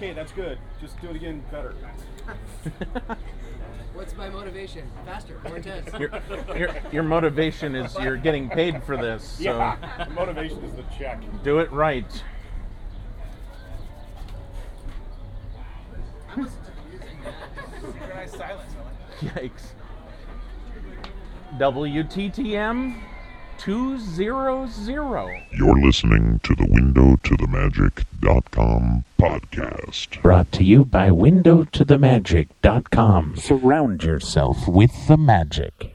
okay, that's good. Just do it again better. What's my motivation? Faster, more intense. your, your, your motivation is you're getting paid for this, so Yeah. the motivation is the check. do it right. Synchronized silence. I like Yikes. WTTM 200. You're listening to the Window to the Magic.com podcast. Brought to you by Window to the WindowToTheMagic.com. Surround yourself with the magic.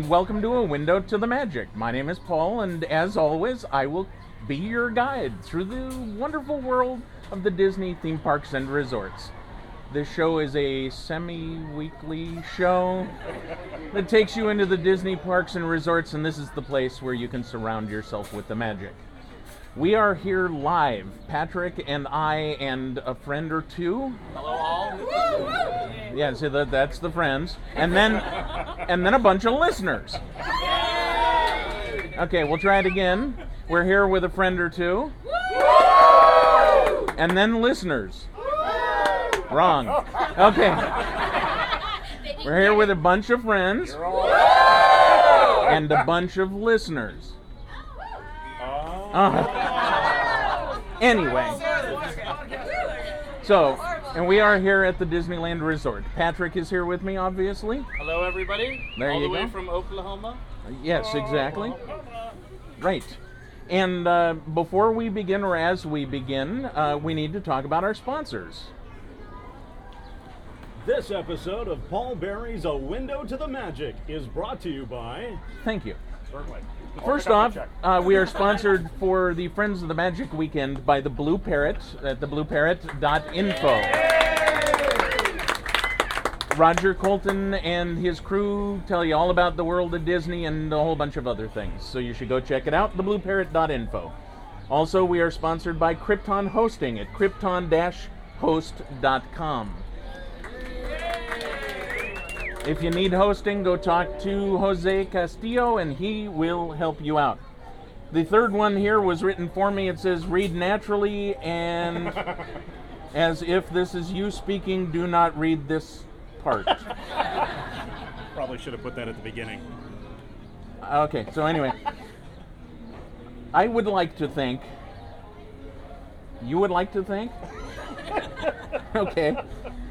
And welcome to A Window to the Magic. My name is Paul, and as always, I will be your guide through the wonderful world of the Disney theme parks and resorts. This show is a semi weekly show that takes you into the Disney parks and resorts, and this is the place where you can surround yourself with the magic. We are here live, Patrick and I, and a friend or two. Hello, all. Yeah, see that that's the friends, and then and then a bunch of listeners. Okay, we'll try it again. We're here with a friend or two, and then listeners. Wrong. Okay, we're here with a bunch of friends and a bunch of listeners. Uh, anyway. So, and we are here at the Disneyland Resort. Patrick is here with me, obviously. Hello, everybody. There all you the way go. from Oklahoma. Yes, exactly. Right. And uh, before we begin, or as we begin, uh, we need to talk about our sponsors. This episode of Paul Berry's A Window to the Magic is brought to you by. Thank you. Certainly. First off, uh, we are sponsored for the Friends of the Magic weekend by the Blue Parrot at theblueparrot.info. Roger Colton and his crew tell you all about the world of Disney and a whole bunch of other things. So you should go check it out, theblueparrot.info. Also, we are sponsored by Krypton Hosting at krypton-host.com. If you need hosting, go talk to Jose Castillo and he will help you out. The third one here was written for me. It says, read naturally and as if this is you speaking, do not read this part. Probably should have put that at the beginning. Okay, so anyway, I would like to think. You would like to think? okay.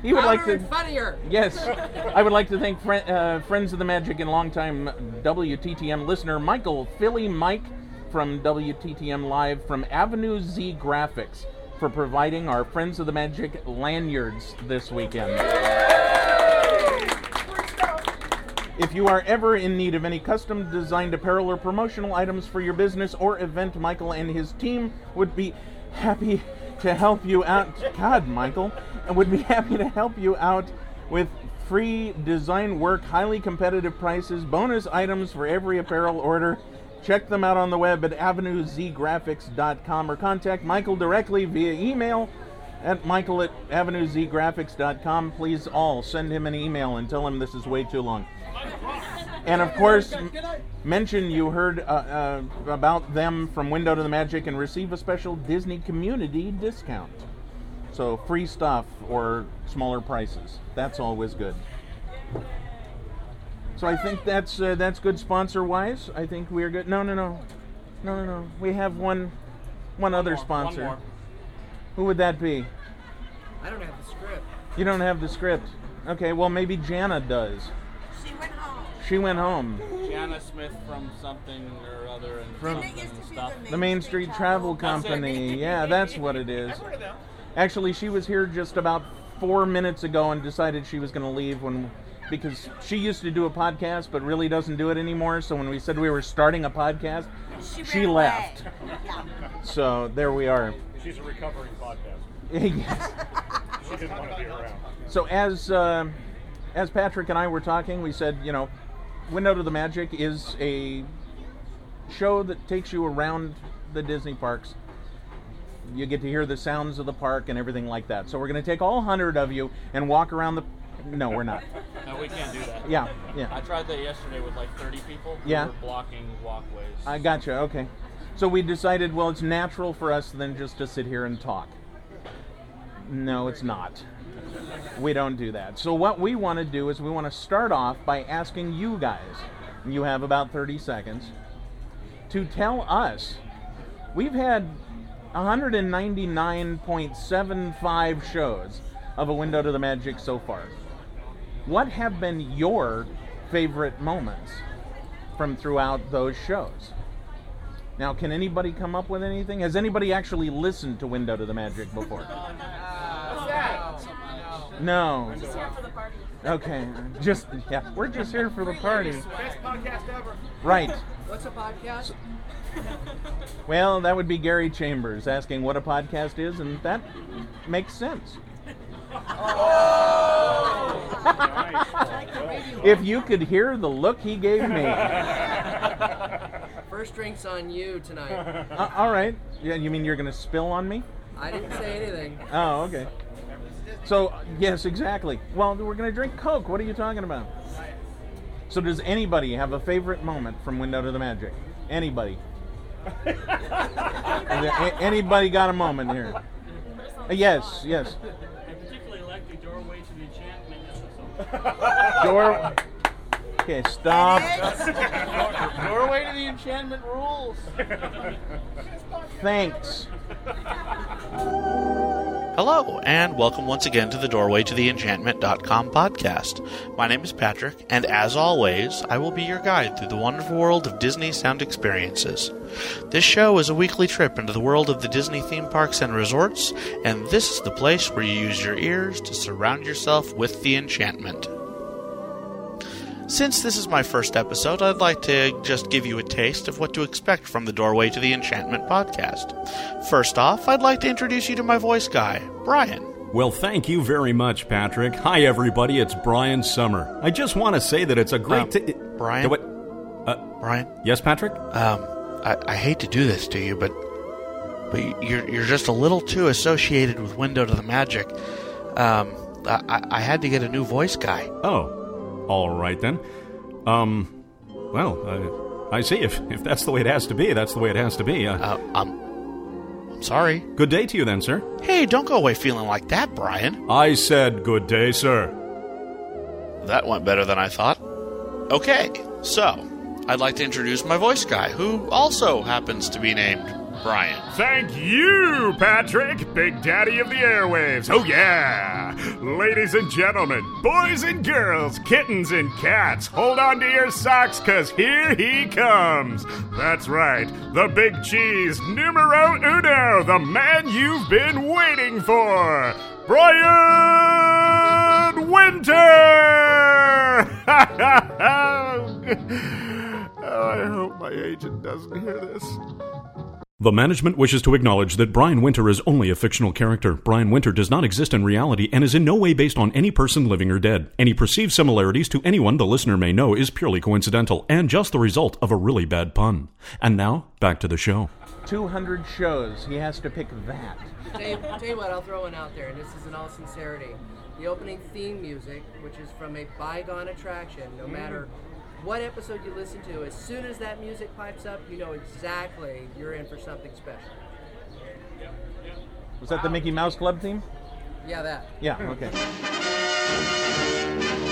You would like to. funnier. Yes, I would like to thank uh, Friends of the Magic and longtime WTTM listener Michael Philly Mike from WTTM Live from Avenue Z Graphics for providing our Friends of the Magic lanyards this weekend. If you are ever in need of any custom designed apparel or promotional items for your business or event, Michael and his team would be happy to help you out. God, Michael, and would be happy to help you out with free design work, highly competitive prices, bonus items for every apparel order. Check them out on the web at avenuezgraphics.com or contact Michael directly via email at michael at avenuezgraphics.com. Please all send him an email and tell him this is way too long. And of course, mention you heard uh, uh, about them from Window to the Magic and receive a special Disney community discount. So free stuff or smaller prices. That's always good. So I think that's uh, that's good sponsor wise. I think we're good. No, no, no, no, no, no. We have one one other more, one sponsor. more. Who would that be? I don't have the script. You don't have the script. Okay, well maybe Jana does. She went home. She went home. Jana Smith from something or other and From- something Didn't it used to be stuff. the The Main Street Travel That's. Company. Yeah, that's what it is. I've heard of them. Actually, she was here just about four minutes ago and decided she was going to leave when because she used to do a podcast but really doesn't do it anymore. So when we said we were starting a podcast, She, she left. Yeah. So there we are. She's a recovering podcast. Yes. She didn't want to be around. So as uh, as Patrick and I were talking, we said, you know, Window to the Magic is a show that takes you around the Disney parks. you get to hear the sounds of the park and everything like that. So we're going to take all 100 of you and walk around the. No, we're not. No, we can't do that. Yeah, yeah. I tried that yesterday with like 30 people. who Yeah. were blocking walkways. I gotcha. Okay. So we decided, well, it's natural for us then just to sit here and talk. No, it's not. We don't do that. So what we want to do is we want to start off by asking you guys. You have about 30 seconds to tell us. We've had 199.75 shows of a window to the magic so far. What have been your favorite moments from throughout those shows? Now, can anybody come up with anything? Has anybody actually listened to Window to the Magic before? Uh, No. Okay, just yeah, we're just here for the party. Right. What's a podcast? Well, that would be Gary Chambers asking what a podcast is, and that makes sense. if you could hear the look he gave me. First drinks on you tonight. Uh, all right. Yeah, you mean you're going to spill on me? I didn't say anything. Oh, okay. So, yes, exactly. Well, we're going to drink Coke. What are you talking about? So, does anybody have a favorite moment from Window to the Magic? Anybody? Is there a- anybody got a moment here? Uh, yes, yes. I particularly like the doorway to the enchantment episode. Door. Okay, stop. Doorway to the enchantment rules. Thanks. Hello, and welcome once again to the Doorway to the Enchantment.com podcast. My name is Patrick, and as always, I will be your guide through the wonderful world of Disney sound experiences. This show is a weekly trip into the world of the Disney theme parks and resorts, and this is the place where you use your ears to surround yourself with the enchantment. Since this is my first episode, I'd like to just give you a taste of what to expect from the Doorway to the Enchantment podcast. First off, I'd like to introduce you to my voice guy, Brian. Well, thank you very much, Patrick. Hi, everybody. It's Brian Summer. I just want to say that it's a great. Um, t- Brian? What? Brian, Yes, Patrick. um, I, I hate to do this to you, but but you're you're just a little too associated with Window to the Magic. Um, I- I had to get a new voice guy. Oh, all right then. Um, well, I, I see. If if that's the way it has to be, that's the way it has to be. Uh, Uh, I'm I'm sorry. good day to you, then, sir. Hey, don't go away feeling like that, Brian. I said good day, sir. That went better than I thought. Okay, so I'd like to introduce my voice guy, who also happens to be named Brian. Thank you, Patrick, Big Daddy of the airwaves. Oh, yeah. Ladies and gentlemen, boys and girls, kittens and cats, hold on to your socks, because here he comes. That's right, the big cheese, numero uno, the man you've been waiting for, Brian Winter! oh, I hope my agent doesn't hear this. The management wishes to acknowledge that Brian Winter is only a fictional character. Brian Winter does not exist in reality and is in no way based on any person living or dead. Any perceived similarities to anyone the listener may know is purely coincidental and just the result of a really bad pun. And now, back to the show. 200 shows. He has to pick that. Tell you, tell you what, I'll throw one out there, and this is in all sincerity. The opening theme music, which is from a bygone attraction, no matter what episode you listen to, as soon as that music pipes up, you know exactly you're in for something special. Was that the Mickey Mouse Club theme? Yeah, that. Yeah, okay.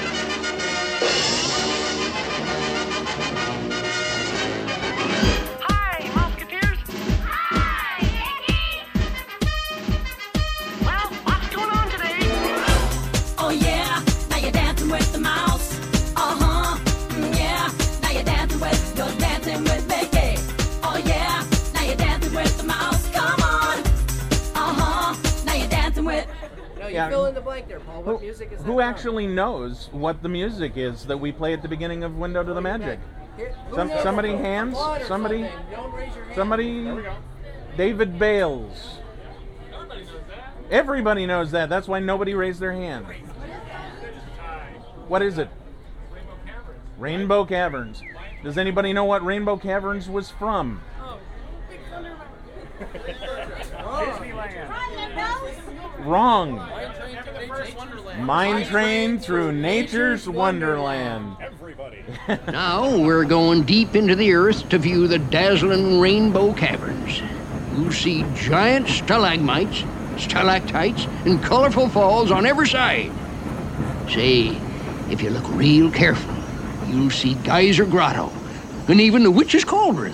Yeah. fill in the blank there, Paul. What Who, music is that? who from? actually knows what the music is that we play at the beginning of Window to the Magic? Here, Some, somebody hands? Somebody? Don't raise your hand. Somebody? David Bales. Everybody knows that. That's why nobody raised their hand. What is it? Rainbow Caverns. Does anybody know what Rainbow Caverns was from? Oh, Wrong. Mine train through nature's wonderland. Everybody. Now we're going deep into the earth to view the dazzling rainbow caverns. You'll see giant stalagmites, stalactites, and colorful falls on every side. Say, if you look real careful, you'll see Geyser Grotto and even the Witch's Cauldron.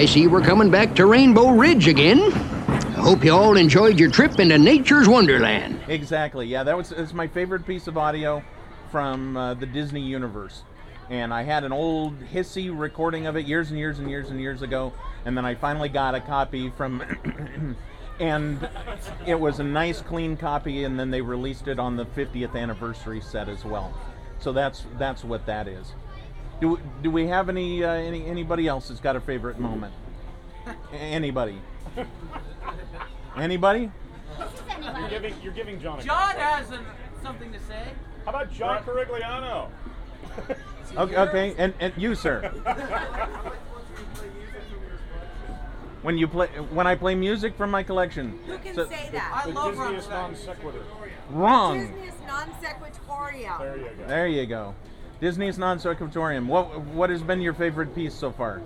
I see we're coming back to Rainbow Ridge again. I hope you all enjoyed your trip into nature's wonderland. Exactly. Yeah, that was it's my favorite piece of audio from uh, the Disney universe. And I had an old hissy recording of it years and years and years and years ago, and then I finally got a copy from and it was a nice clean copy and then they released it on the 50th anniversary set as well. So that's that's what that is. Do, do we have any, uh, any anybody else that's got a favorite moment? Anybody? Anybody? You're giving, you're giving John a John has an, something to say. How about John Carigliano? Okay, okay. And, and you, sir. When you play, when I play music from my collection. Who can So- say that? The Disneyest non sequitur. Wrong. Disney's non sequitorial. There you go. There you go. Disney's non sequitorium. What what has been your favorite piece so far?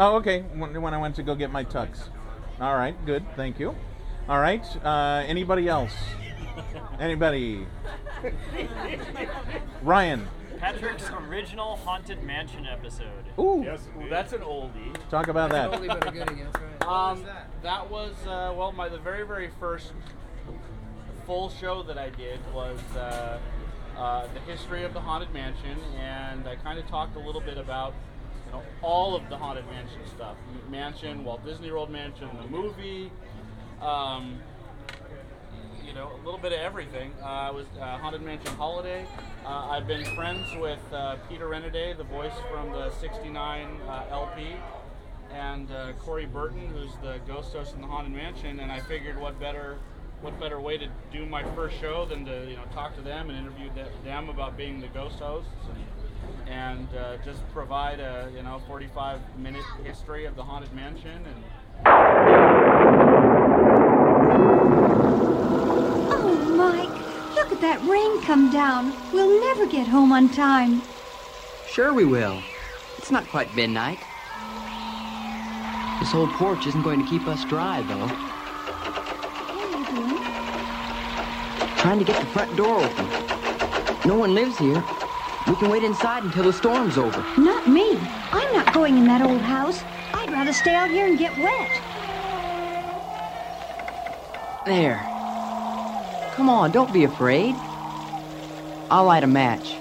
Oh, okay. When, when I went to go get my tux. All right, good. Thank you. All right. Uh, anybody else? Anybody? Ryan. Patrick's original Haunted Mansion episode. Ooh. Ooh, that's an oldie. Talk about that. Oldie but a goodie, that's right. Um, that was uh, well, my the very very first full show that I did was uh, uh, the history of the haunted mansion, and I kind of talked a little bit about you know all of the haunted mansion stuff, mansion, Walt Disney World Mansion, the movie. Um, you know, a little bit of everything. Uh, I was uh, Haunted Mansion Holiday. Uh, I've been friends with uh, Peter Renaday, the voice from the '69 uh, LP, and uh, Corey Burton, who's the ghost host in the Haunted Mansion. And I figured, what better, what better way to do my first show than to you know talk to them and interview them about being the ghost hosts and, and uh, just provide a you know 45 minute history of the Haunted Mansion and. Oh, Mike, at that rain come down. We'll never get home on time. Sure we will. It's not quite midnight. This old porch isn't going to keep us dry, though. Trying to get the front door open. No one lives here. We can wait inside until the storm's over. Not me. I'm not going in that old house. I'd rather stay out here and get wet. There. Come on, don't be afraid. I'll light a match.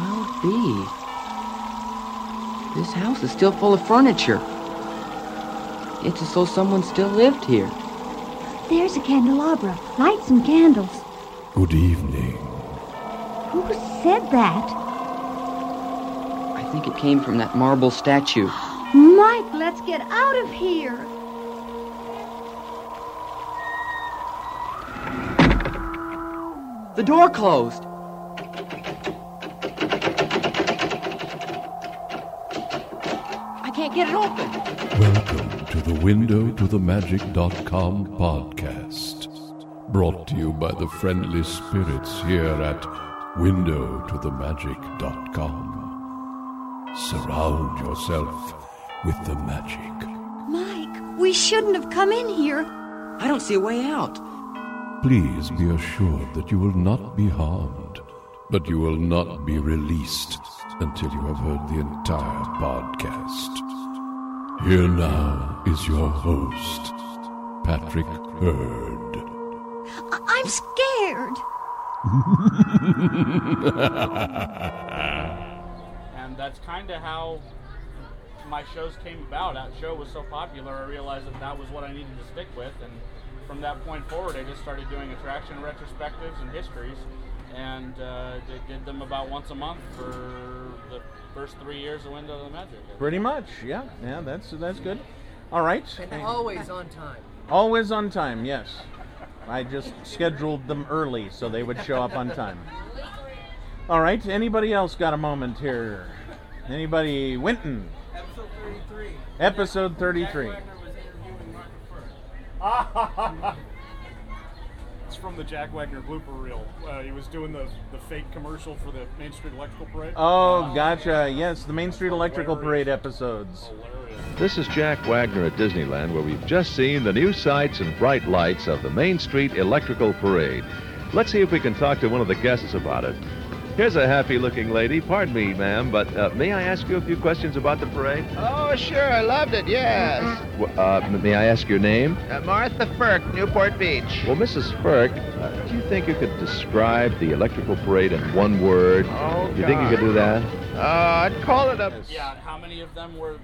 Well, be. This house is still full of furniture. It's as though someone still lived here. There's a candelabra. Light some candles. Good evening. Who said that? I think it came from that marble statue. Mike, let's get out of here. The door closed. I can't get it open. Welcome to the Window to the Magic.com podcast. Brought to you by the friendly spirits here at Window to the Magic.com. Surround yourself with the magic. Mike, We shouldn't have come in here. I don't see a way out. Please be assured that you will not be harmed, but you will not be released until you have heard the entire podcast. Here now is your host, Patrick Hurd. I- I'm scared. and that's kind of how my shows came about. That show was so popular, I realized that that was what I needed to stick with, and from that point forward, I just started doing attraction retrospectives and histories, and uh, did, did them about once a month for the first three years of Window of the Magic. Pretty much, yeah, yeah. That's that's good. All right. And always on time. Always on time, yes. I just scheduled them early so they would show up on time. All right. Anybody else got a moment here? Anybody? Winton. Episode 33. Episode 33. It's from the Jack Wagner blooper reel. Uh, he was doing the, the fake commercial for the Main Street Electrical Parade. Oh, gotcha. Yes, the Main Street Electrical Parade episodes. This is Jack Wagner at Disneyland, where we've just seen the new sights and bright lights of the Main Street Electrical Parade. Let's see if we can talk to one of the guests about it. Here's a happy looking lady. Pardon me, ma'am, but uh, may I ask you a few questions about the parade? Oh, sure. I loved it, yes. W- Uh, may I ask your name? Uh, Martha Firk, Newport Beach. Well, Mrs. Firk, uh, do you think you could describe the electrical parade in one word? Oh, Do you think you could do that? Uh, I'd call it a. Yeah, how many of them were were, were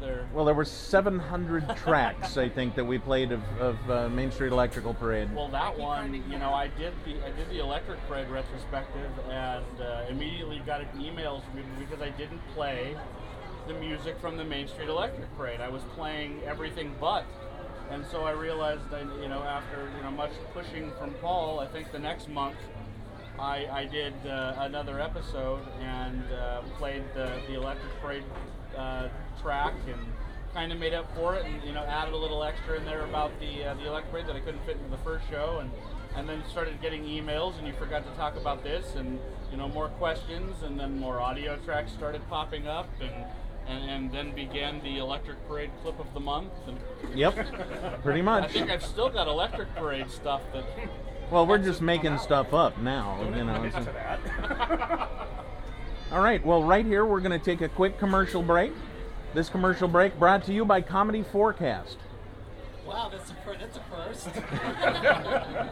there? Well, there were 700 tracks, I think, that we played of, of uh, Main Street Electrical Parade. Well, that one, you know, I did the I did the Electric Parade retrospective, and uh, immediately got emails from because I didn't play the music from the Main Street Electric Parade. I was playing everything but, and so I realized, I, you know, after you know much pushing from Paul, I think the next month. I, I did uh, another episode and uh, played the, the Electric Parade uh, track and kind of made up for it and you know added a little extra in there about the uh, the Electric Parade that I couldn't fit into the first show and and then started getting emails and you forgot to talk about this and you know more questions and then more audio tracks started popping up and and, and then began the Electric Parade clip of the month and Yep, pretty much I think I've still got Electric Parade stuff that Well, we're just making stuff up now, you know. All right, well, right here, we're going to take a quick commercial break. This commercial break brought to you by Comedy Forecast. Wow, that's a, that's a first.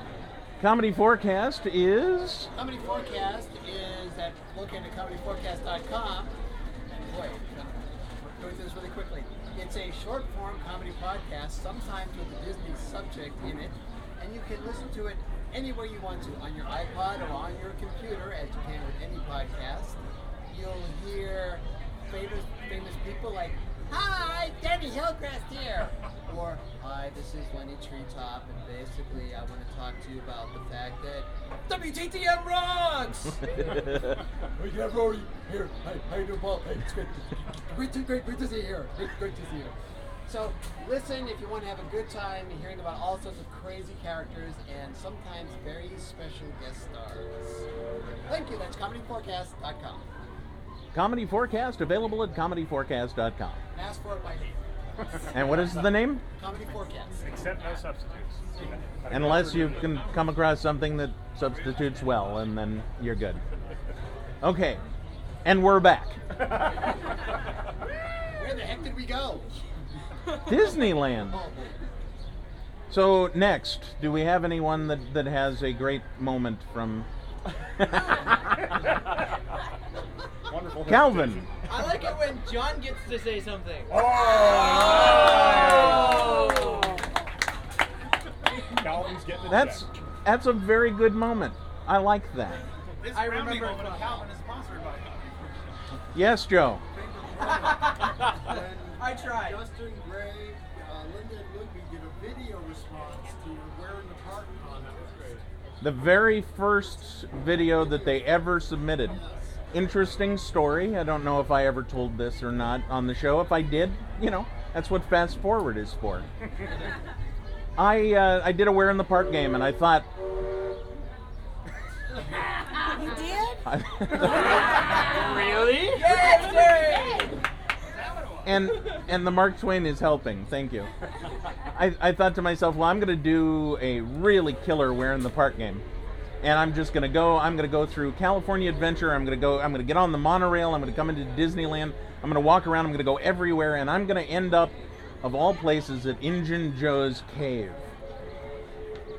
Comedy Forecast is. Comedy Forecast is at located at comedyforecast.com. And boy, going through this really quickly. It's a short form comedy podcast, sometimes with a Disney subject in it, and you can listen to it anywhere you want to, on your iPod or on your computer, as you can with any podcast. You'll hear famous famous people like, Hi, Debbie Hillcrest here. Or, Hi, this is Lenny Treetop, and basically I want to talk to you about the fact that WTTM rocks! Hey, yeah, Rory, here. Hey, how you doing, Paul? Hey, it's great. Great to, great, great to see you here. Great, great to see you. So, listen if you want to have a good time hearing about all sorts of crazy characters and sometimes very special guest stars. Thank you. That's comedyforecast.com. Comedy Forecast, available at comedyforecast.com. And ask for it by name. And what is the name? Comedy Forecast. Except no substitutes. Unless you can come across something that substitutes well, and then you're good. Okay, and we're back. Where the heck did we go? Disneyland. Oh, So next, do we have anyone that, that has a great moment from Wonderful. Calvin? I like it when John gets to say something. Oh! Calvin's getting it. That's that's a very good moment. I like that. This I remember when Calvin is sponsored by Yes, Joe. I tried. Justin Gray, uh, Linda and Ludwig did a video response to your Where in the Park on that was great. The very first video that they ever submitted. Interesting story. I don't know if I ever told this or not on the show. If I did, you know, that's what fast forward is for. I uh, I did a Where in the Park game, and I thought You did? really? Yes, and and the Mark Twain is helping. Thank you. I, I thought to myself, well, I'm gonna do a really killer Where in the Park game, and I'm just gonna go. I'm gonna go through California Adventure. I'm gonna go. I'm gonna get on the monorail. I'm gonna come into Disneyland. I'm gonna walk around. I'm gonna go everywhere, and I'm gonna end up, of all places, at Injun Joe's cave.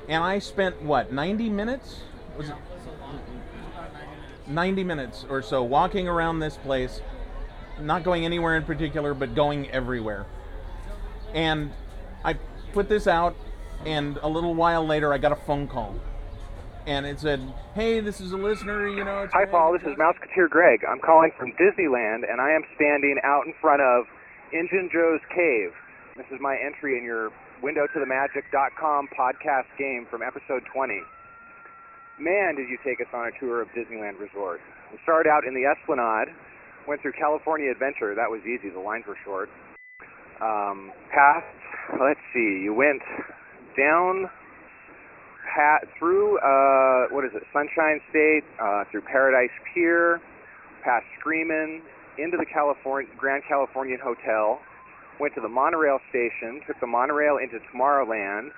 And I spent what 90 minutes? Was it 90 minutes or so walking around this place, not going anywhere in particular, but going everywhere. And I put this out, and a little while later, I got a phone call. And it said, Hey, this is a listener, you know. It's Hi, Paul. This is Mouseketeer Greg. I'm calling from Disneyland, and I am standing out in front of Injun Joe's Cave. This is my entry in your WindowToTheMagic.com podcast game from episode 20. Man, did you take us on a tour of Disneyland Resort. We started out in the Esplanade, went through California Adventure. That was easy. The lines were short. Um, past, let's see, you went down pat through uh, what is it, Sunshine State, uh, through Paradise Pier, past Screamin', into the California Grand Californian Hotel, went to the monorail station, took the monorail into Tomorrowland,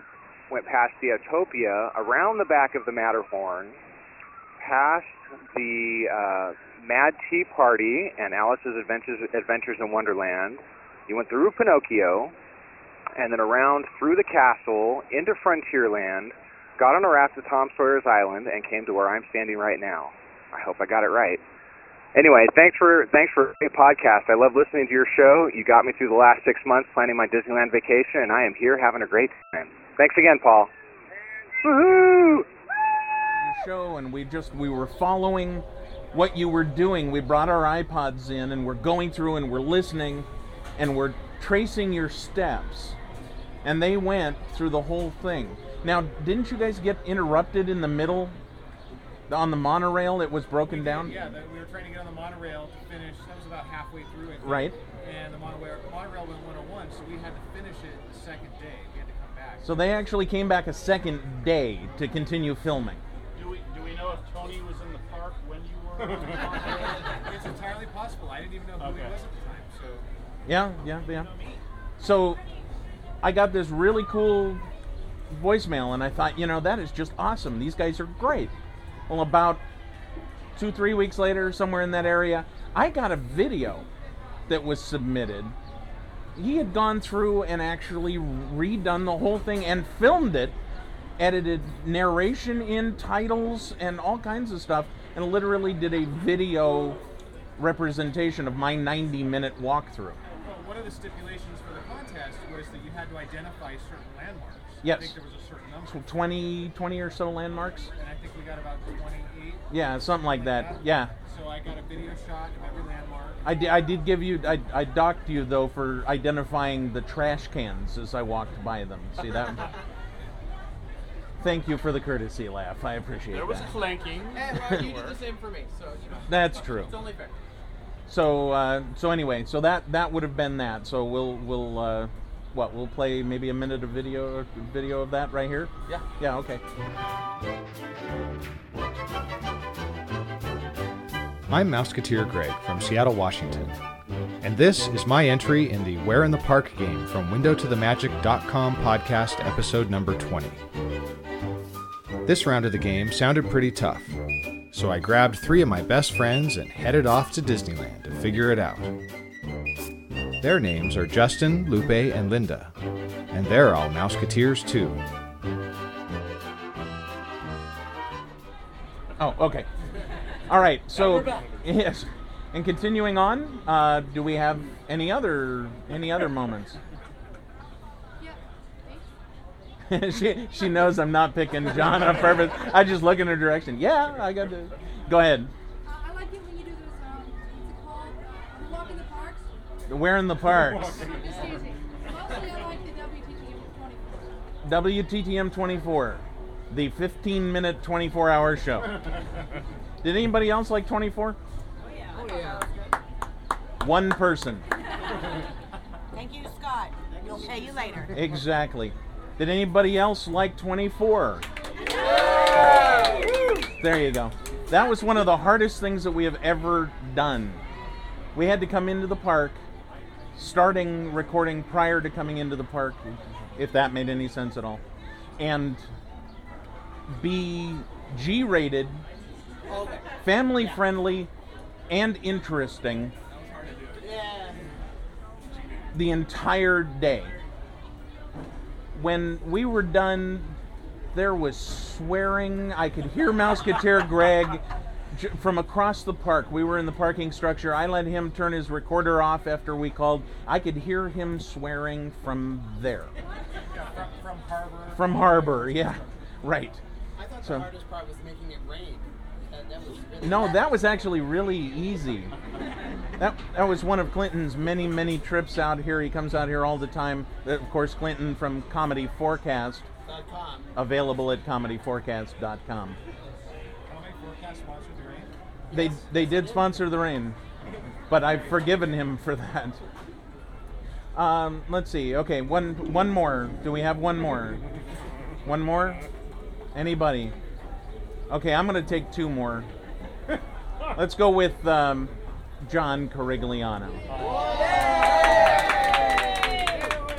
went past the Autopia, around the back of the Matterhorn, past the uh, Mad Tea Party and Alice's Adventures Adventures in Wonderland. You went through Pinocchio, and then around through the castle into Frontierland, got on a raft to Tom Sawyer's Island, and came to where I'm standing right now. I hope I got it right. Anyway, thanks for thanks for a podcast. I love listening to your show. You got me through the last six months planning my Disneyland vacation, and I am here having a great time. Thanks again, Paul. Woohoo! your show and we just we were following what you were doing. We brought our iPods in and we're going through and we're listening and we're tracing your steps. And they went through the whole thing. Now, didn't you guys get interrupted in the middle on the monorail? It was broken down. Yeah, that we were trying to get on the monorail to finish. That was about halfway through it. Right. And the monorail, monorail went 101, so we had to finish it the second day. We had to come back. So they actually came back a second day to continue filming. Do we do we know if Tony was in the park when you were? it's entirely possible. I didn't even know who he was at the time. So Yeah, yeah, yeah. So I got this really cool voicemail, and I thought, you know, that is just awesome. These guys are great. Well, about two, three weeks later, somewhere in that area, I got a video that was submitted. He had gone through and actually redone the whole thing and filmed it, edited narration in titles and all kinds of stuff, and literally did a video representation of my 90 minute walkthrough. Well, one of the stipulations for the contest was that you had to identify certain. Yes. I think there was a certain number. Tw- 20, 20 or so landmarks. And I think we got about 28. Yeah, something like that. Yeah. So I got a video shot of every landmark. I did, I did give you, I, I docked you though for identifying the trash cans as I walked by them. See that? Thank you for the courtesy laugh. I appreciate There was that. clanking. And well, you did the same for me, so you know. That's true. It's only fair. So, uh, so anyway, so that that would have been that. So we'll we'll uh, what we'll play maybe a minute of video video of that right here. Yeah. Yeah. Okay. I'm Mouseketeer Greg from Seattle, Washington, and this is my entry in the Where in the Park game from WindowToTheMagic.com podcast, episode number 20. This round of the game sounded pretty tough, so I grabbed three of my best friends and headed off to Disneyland to figure it out. Their names are Justin, Lupe, and Linda, and they're all Mouseketeers too. Oh, okay. All right. So yes, and continuing on, uh, do we have any other any other moments? Yeah. She she knows I'm not picking John on purpose. I just look in her direction. Yeah, I got to. Go ahead. I like it when you do this, um, what's it called? Uh, the walk in the parks. Where in the parks? It's easy. Mostly I like the WTTM 24. The 15 minute 24 hour show. Did anybody else like 24? Oh yeah. One person. Thank you, Scott. We'll pay you later. Exactly. Did anybody else like 24? There you go. That was one of the hardest things that we have ever done. We had to come into the park, starting recording prior to coming into the park, if that made any sense at all, and be G rated, family friendly, and interesting the entire day. When we were done, there was swearing. I could hear Mouseketeer Greg from across the park. We were in the parking structure. I let him turn his recorder off after we called. I could hear him swearing from there. From, from Harbor. From Harbor, yeah. Right. I thought So- the hardest part was making it rain. That, that was really No, hard. that was actually really easy. That that was one of Clinton's many many trips out here. He comes out here all the time. Of course, Clinton from Comedy Forecast, com. available at comedyforecast.com. Comic Forecast sponsored the rain. They they did sponsor the rain, but I've forgiven him for that. Um, let's see. Okay, one one more. Do we have one more? One more? Anybody? Okay, I'm gonna take two more. Let's go with um, John Carigliano.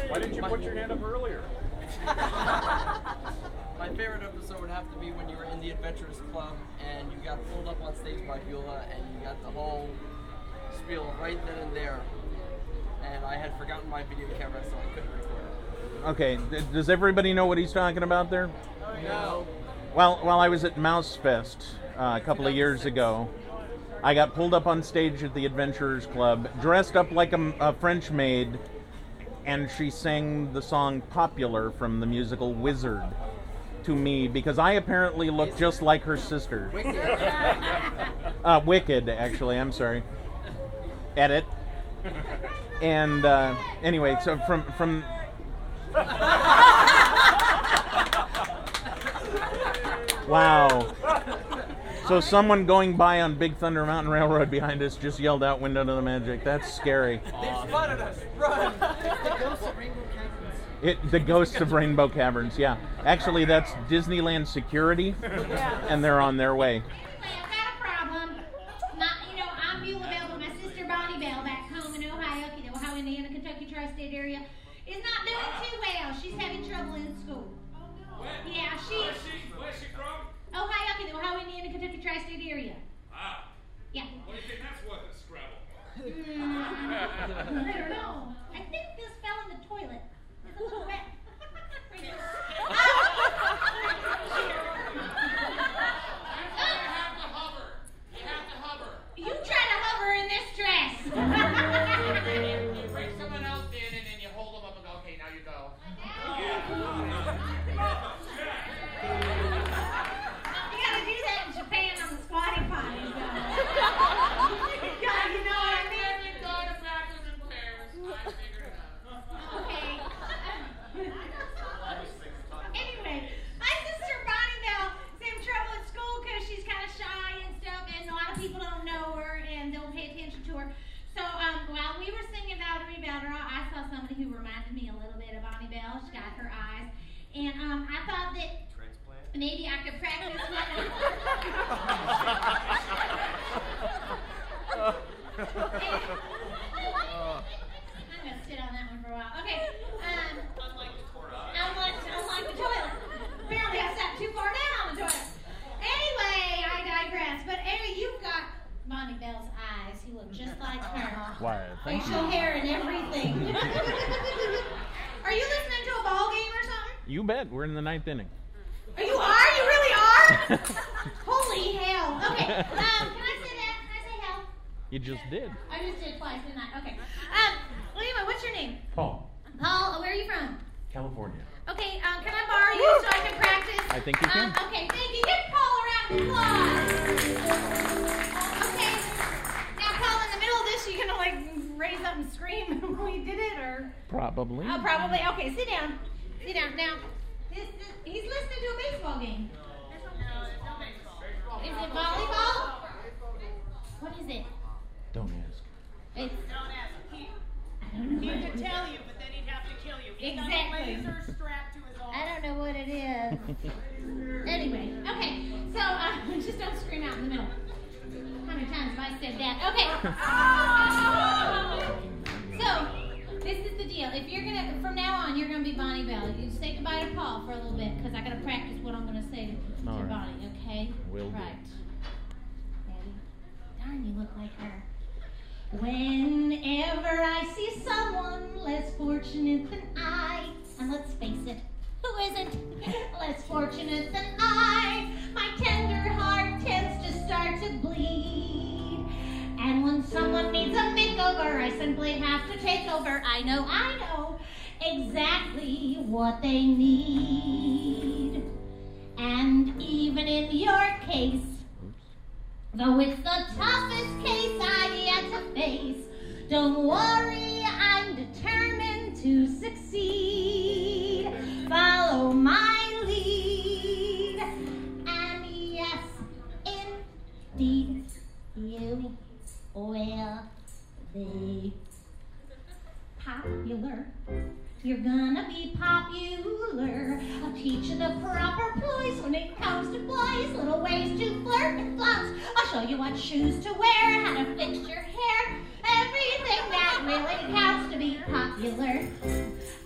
Why didn't you put your hand up earlier? My favorite episode would have to be when you were in the Adventurers Club and you got pulled up on stage by Beulah and you got the whole spiel right then and there. And I had forgotten my video camera, so I couldn't record it. Okay, does everybody know what he's talking about there? No. Well, while I was at Mouse Fest uh, a couple of years ago, I got pulled up on stage at the Adventurers Club, dressed up like a French maid, and she sang the song Popular from the musical Wizard to me because I apparently look just like her sister. Wicked. Uh, Wicked, actually, I'm sorry. Edit. And uh, anyway, so from from Wow. So someone going by on Big Thunder Mountain Railroad behind us just yelled out "Window to the Magic." That's scary. They spotted us! Run! It, the ghosts of Rainbow Caverns. Yeah, actually, that's Disneyland security, and they're on their way. I've got a problem. My, you know, I'm Beulah Bell, but my sister Bonnie Bell back home in Ohio, the Ohio, Indiana, Kentucky tri-state area, is not doing too well. She's having trouble in school. Yeah, she. Where's she from? Ohio, the Ohio, Indiana, Kentucky tri-state area. Ah. Yeah. What do you think that's worth at Scrabble? Mm, I don't know. I think this fell in the toilet. It's a maybe I could practice what. I'm gonna sit on that one for a while. Okay. Um, unlike the toilet. Unlike, unlike the toilet. Apparently, I sat too far down on the toilet. Anyway, I digress. But anyway, you've got Bonnie Bell's eyes. You look just like her. Why? Thank Facial you. hair and everything. are you listening to a ball game or something? You bet. We're in the ninth inning. Are you are? You really are? Holy hell. Okay. Um, can I say that? Can I say hell? You just did. I just did twice, didn't I? Okay. Um, well, anyway, what's your name? Paul, Paul, where are you from? California. Okay, um, can I borrow you so I can practice? I think you can. Um, okay, thank you. Give Paul a round of applause. Okay. Now, Paul, in the middle of this, you gonna like raise up and scream when we did it, or? Probably. Oh, probably. Okay, sit down. Sit down. Now, this, this, he's listening to Ready? Darn, you look like her. Whenever I see someone less fortunate than I, and let's face it, who isn't less fortunate than I? My tender heart tends to start to bleed. And when someone needs a makeover, I simply have to take over. I know, I know exactly what they need. And even in your case, Though it's the toughest case I've yet to face, don't worry, I'm determined to succeed. Follow my lead, and yes, indeed, you will be popular. You're gonna be popular. I'll teach you the proper ploys when it comes to boys, little ways to flirt and flounce. I'll show you what shoes to wear, how to fix your hair, everything that really counts to be popular.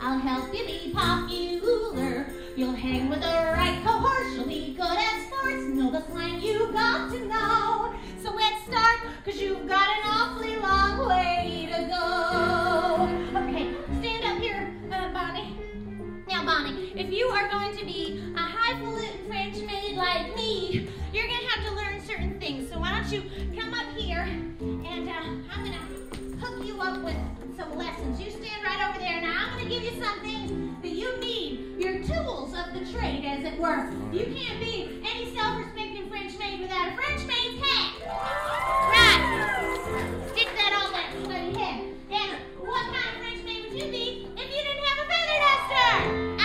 I'll help you be popular. You'll hang with the right cohorts, you'll be good at sports, know the slang you got to know. So let's start, cause you've got an awfully long way to go. Okay, If you are going to be a highfalutin French maid like me, you're going to have to learn certain things. So why don't you come up here and uh, I'm going to hook you up with some lessons. You stand right over there. Now, I'm going to give you something that you need, your tools of the trade, as it were. You can't be any self-respecting French maid without a French maid's hat. Right. Stick that on that bloody head. And what kind of French maid would you be if you didn't have a feather duster?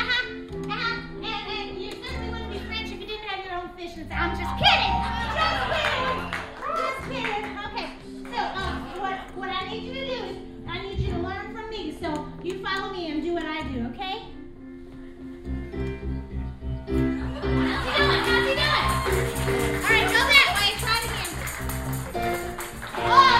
And I'm just kidding. Just kidding. Just kidding. Okay. So, um, what what I need you to do is I need you to learn from me. So you follow me and do what I do, okay? Oh,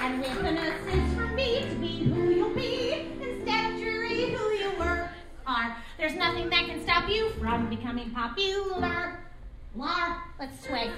and with an assist from me to be who There's nothing that can stop you from becoming popular. La, let's sway.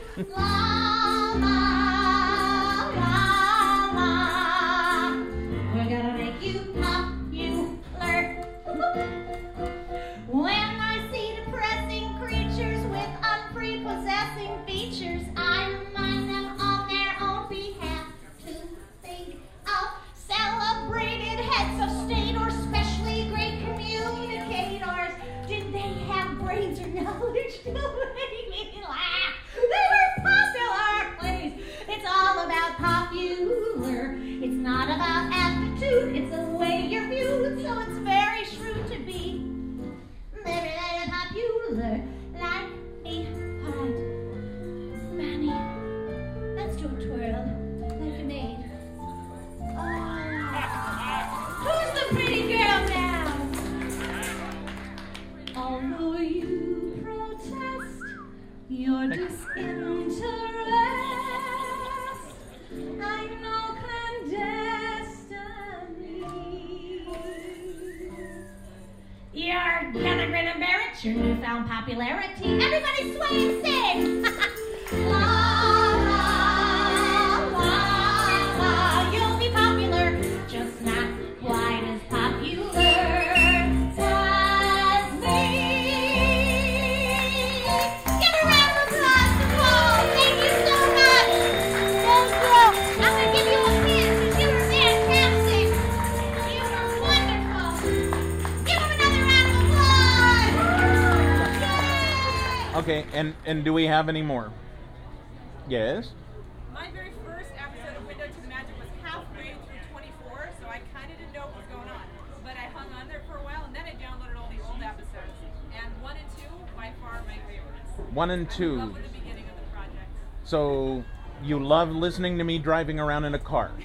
One and I two. love the beginning of the project. So you love listening to me driving around in a car.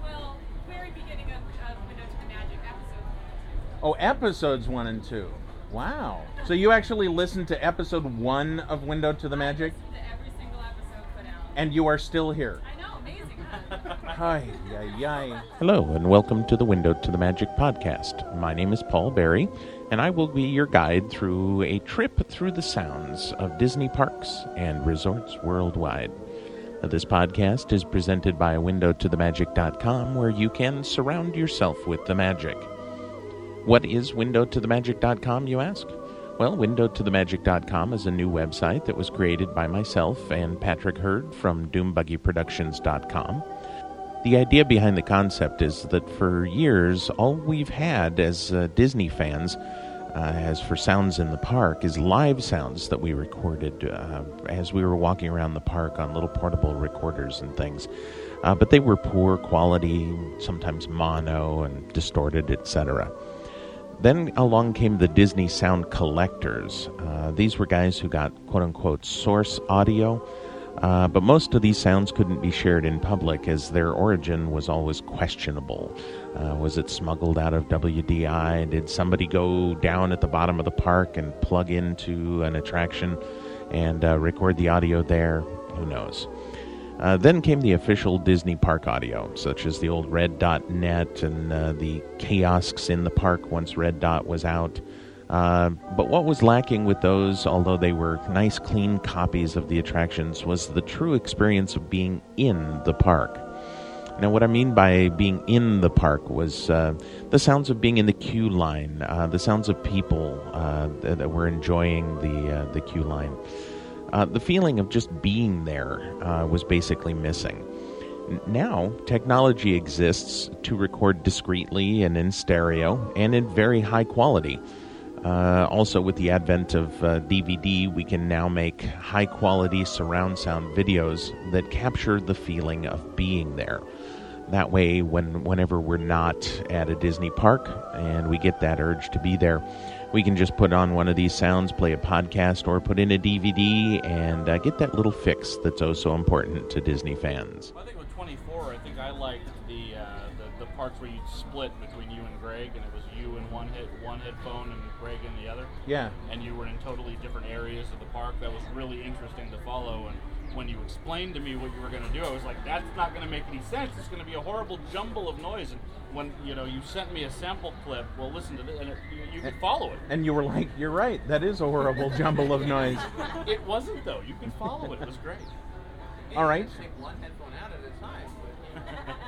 Well, very beginning of, of Window to the Magic episode. Oh, episodes one and two. Wow. So you actually listened to episode one of Window to the Magic? To every single episode put out. And you are still here. I know, amazing. Hi, yi, yi. Hello, and welcome to the Window to the Magic podcast. My name is Paul Barrie, and I will be your guide through a trip through the sounds of Disney parks and resorts worldwide. This podcast is presented by WindowToTheMagic.com, where you can surround yourself with the magic. What is WindowToTheMagic.com, you ask? Well, WindowToTheMagic.com is a new website that was created by myself and Patrick Hurd from DoomBuggyProductions.com. The idea behind the concept is that for years, all we've had as uh, Disney fans, uh, as for sounds in the park, is live sounds that we recorded uh, as we were walking around the park on little portable recorders and things. Uh, but they were poor quality, sometimes mono and distorted, etc. Then along came the Disney Sound Collectors. Uh, these were guys who got quote unquote source audio, uh, but most of these sounds couldn't be shared in public as their origin was always questionable. Uh, was it smuggled out of WDI? Did somebody go down at the bottom of the park and plug into an attraction and uh, record the audio there? Who knows? Uh, then came the official Disney park audio, such as the old Red Dot Net and uh, the kiosks in the park once Red Dot was out. Uh, but what was lacking with those, although they were nice, clean copies of the attractions, was the true experience of being in the park. Now, what I mean by being in the park was uh, the sounds of being in the queue line, uh, the sounds of people uh, that, that were enjoying the uh, the queue line. The feeling of just being there was basically missing. Now, technology exists to record discreetly and in stereo and in very high quality. Uh, also, with the advent of uh, DVD, we can now make high quality surround sound videos that capture the feeling of being there. That way, when whenever we're not at a Disney park and we get that urge to be there, we can just put on one of these sounds, play a podcast, or put in a DVD and uh, get that little fix that's oh so important to Disney fans. I think with 24, I think I liked the, uh, the the parts where you split between you and Greg, and it was you in one hit one headphone and Yeah. And you were in totally different areas of the park. That was really interesting to follow. And when you explained to me what you were going to do, I was like, that's not going to make any sense. It's going to be a horrible jumble of noise. And when you know you sent me a sample clip, well, listen to this, and it, you, you could follow it. And you were like, "You're right. That is a horrible jumble of noise." It wasn't though. You could follow it. It was great. All right. Take one headphone out at a time.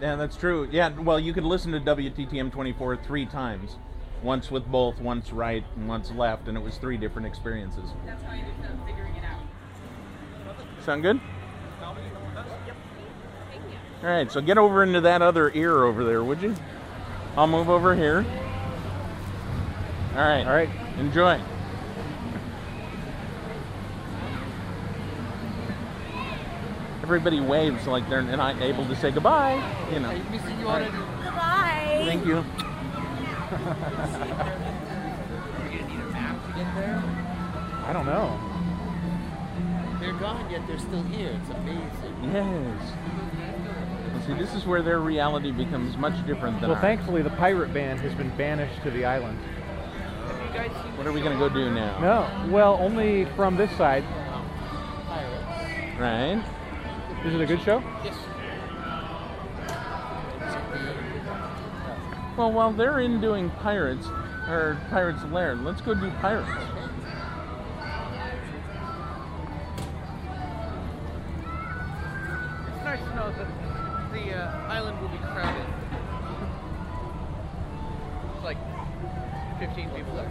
Yeah, that's true. Yeah, well, you could listen to WTTM 24 three times. Once with both, once right and once left, and it was three different experiences. That's how I ended up figuring it out. Sound good? Yep. All right, so get over into that other ear over there, would you? I'll move over here. All right. All right. Enjoy. Everybody waves like they're not able to say goodbye. You know. All right. Goodbye. Thank you. I don't know. They're gone, yet they're still here. It's amazing. Yes. Well, See, this is where their reality becomes much different than Well, ours. thankfully, the pirate band has been banished to the island. Have you guys seen What are we going to go do now? No, well, only from this side. Right. Is it a good show? Yes. Well, while they're in doing Pirates, or Pirates Lair, let's go do Pirates. It's nice to know that the uh, island will be crowded. It's like 15 people there.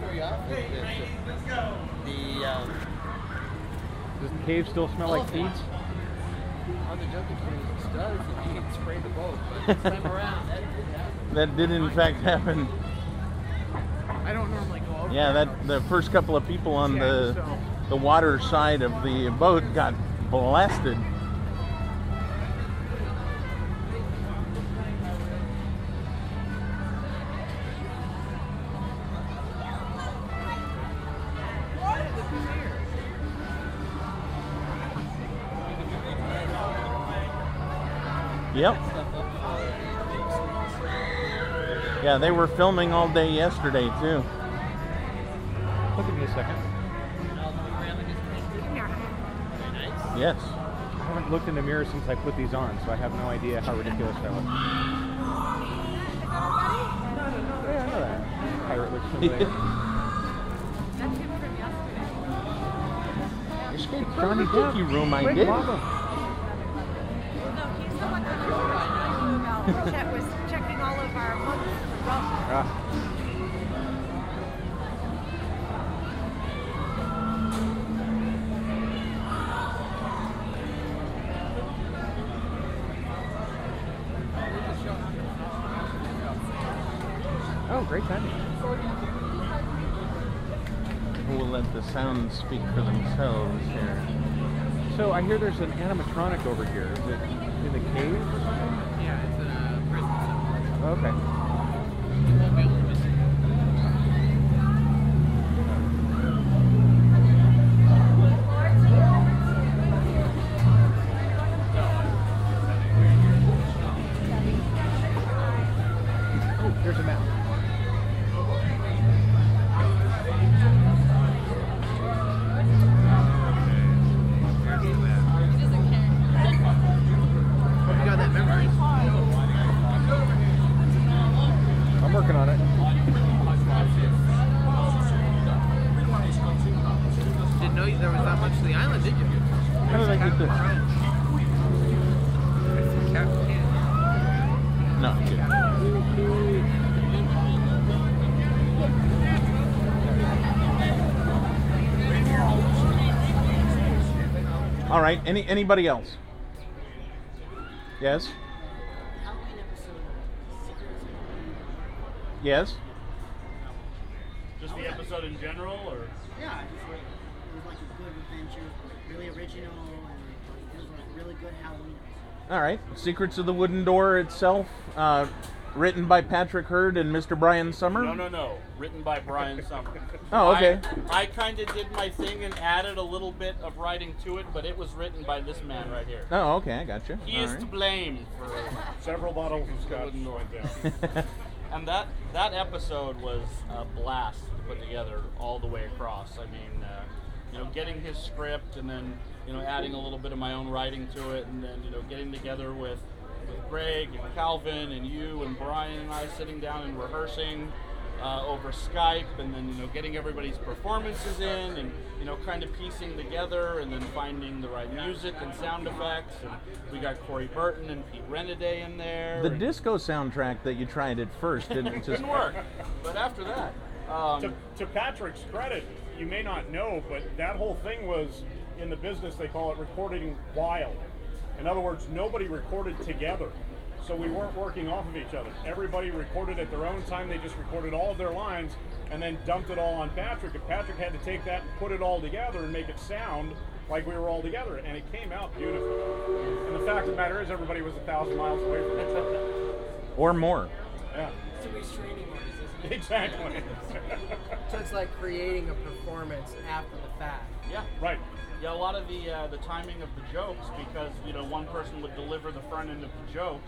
Let's go. The um, Does the cave still smell like feet? on the Jungle Cruise it does, and you can spray the boat, but this time around, that happen. In fact happen. I don't normally go over Yeah, that the first couple of people on the the water side of the boat got blasted. Yep. Yeah, they were filming all day yesterday too. Look at me a second. Yes. I haven't haven't looked in the mirror since I put these on, so I have no idea how ridiculous I look. Yeah, I know that. Pirate looks over there. That's him from yesterday. Escape Johnny Thank Depp. you, Rome, I did. No, he's the one that I know about. Books for golf. Ah. Oh, great timing. We'll let the sounds speak for themselves here. So I hear there's an animatronic over here. Is it in the cave there was that much to the island, did you? How did I get this? No, I didn't. All right. Any anybody else? Yes. Yes. Just the episode in general, or Yeah, just like it was like a good adventure, really original, and it was like really good Halloween. All right. Secrets of the Wooden Door itself, uh, written by Patrick Hurd and Mr. Brian Summer. no, no, no, written by Brian Summer. Oh, okay. I, I kind of did my thing and added a little bit of writing to it, but it was written by this man right here. Oh, okay. I got you. He All is right. to blame for several bottles of scotch went down. and that that episode was a blast to put together all the way across. I mean, uh, you know, getting his script and then you know adding a little bit of my own writing to it, and then you know getting together with with Greg and Calvin and you and Brian and I sitting down and rehearsing. Uh, over Skype, and then you know getting everybody's performances in, and you know kind of piecing together, and then finding the right music and sound effects. And we got Corey Burton and Pete Renaday in there. The and- disco soundtrack that you tried at first didn't just didn't work. But after that, um, to, to Patrick's credit, you may not know, but that whole thing was in the business they call it recording wild. In other words, nobody recorded together. So we weren't working off of each other. Everybody recorded at their own time. They just recorded all of their lines and then dumped it all on Patrick. And Patrick had to take that and put it all together and make it sound like we were all together. And it came out beautiful. And the fact of the matter is, everybody was a thousand miles away from each other. or more. Yeah. It's a restraining order, isn't it? Exactly. So it's like creating a performance after the fact. Yeah. Right. Yeah, a lot of the uh, the timing of the jokes because you know one person would deliver the front end of the joke,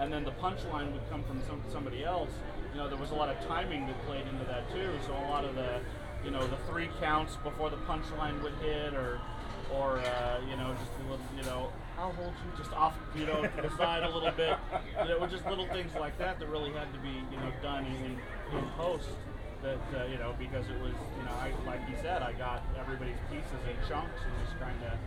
and then the punchline would come from some, somebody else. You know, there was a lot of timing that played into that too. So a lot of the you know the three counts before the punchline would hit, or or uh, you know just a little you know I'll hold you just off you know to the side a little bit. You know, just little things like that that really had to be you know done in in post that uh, you know because it was you know I, like he said I got everybody's pieces in chunks and just kind of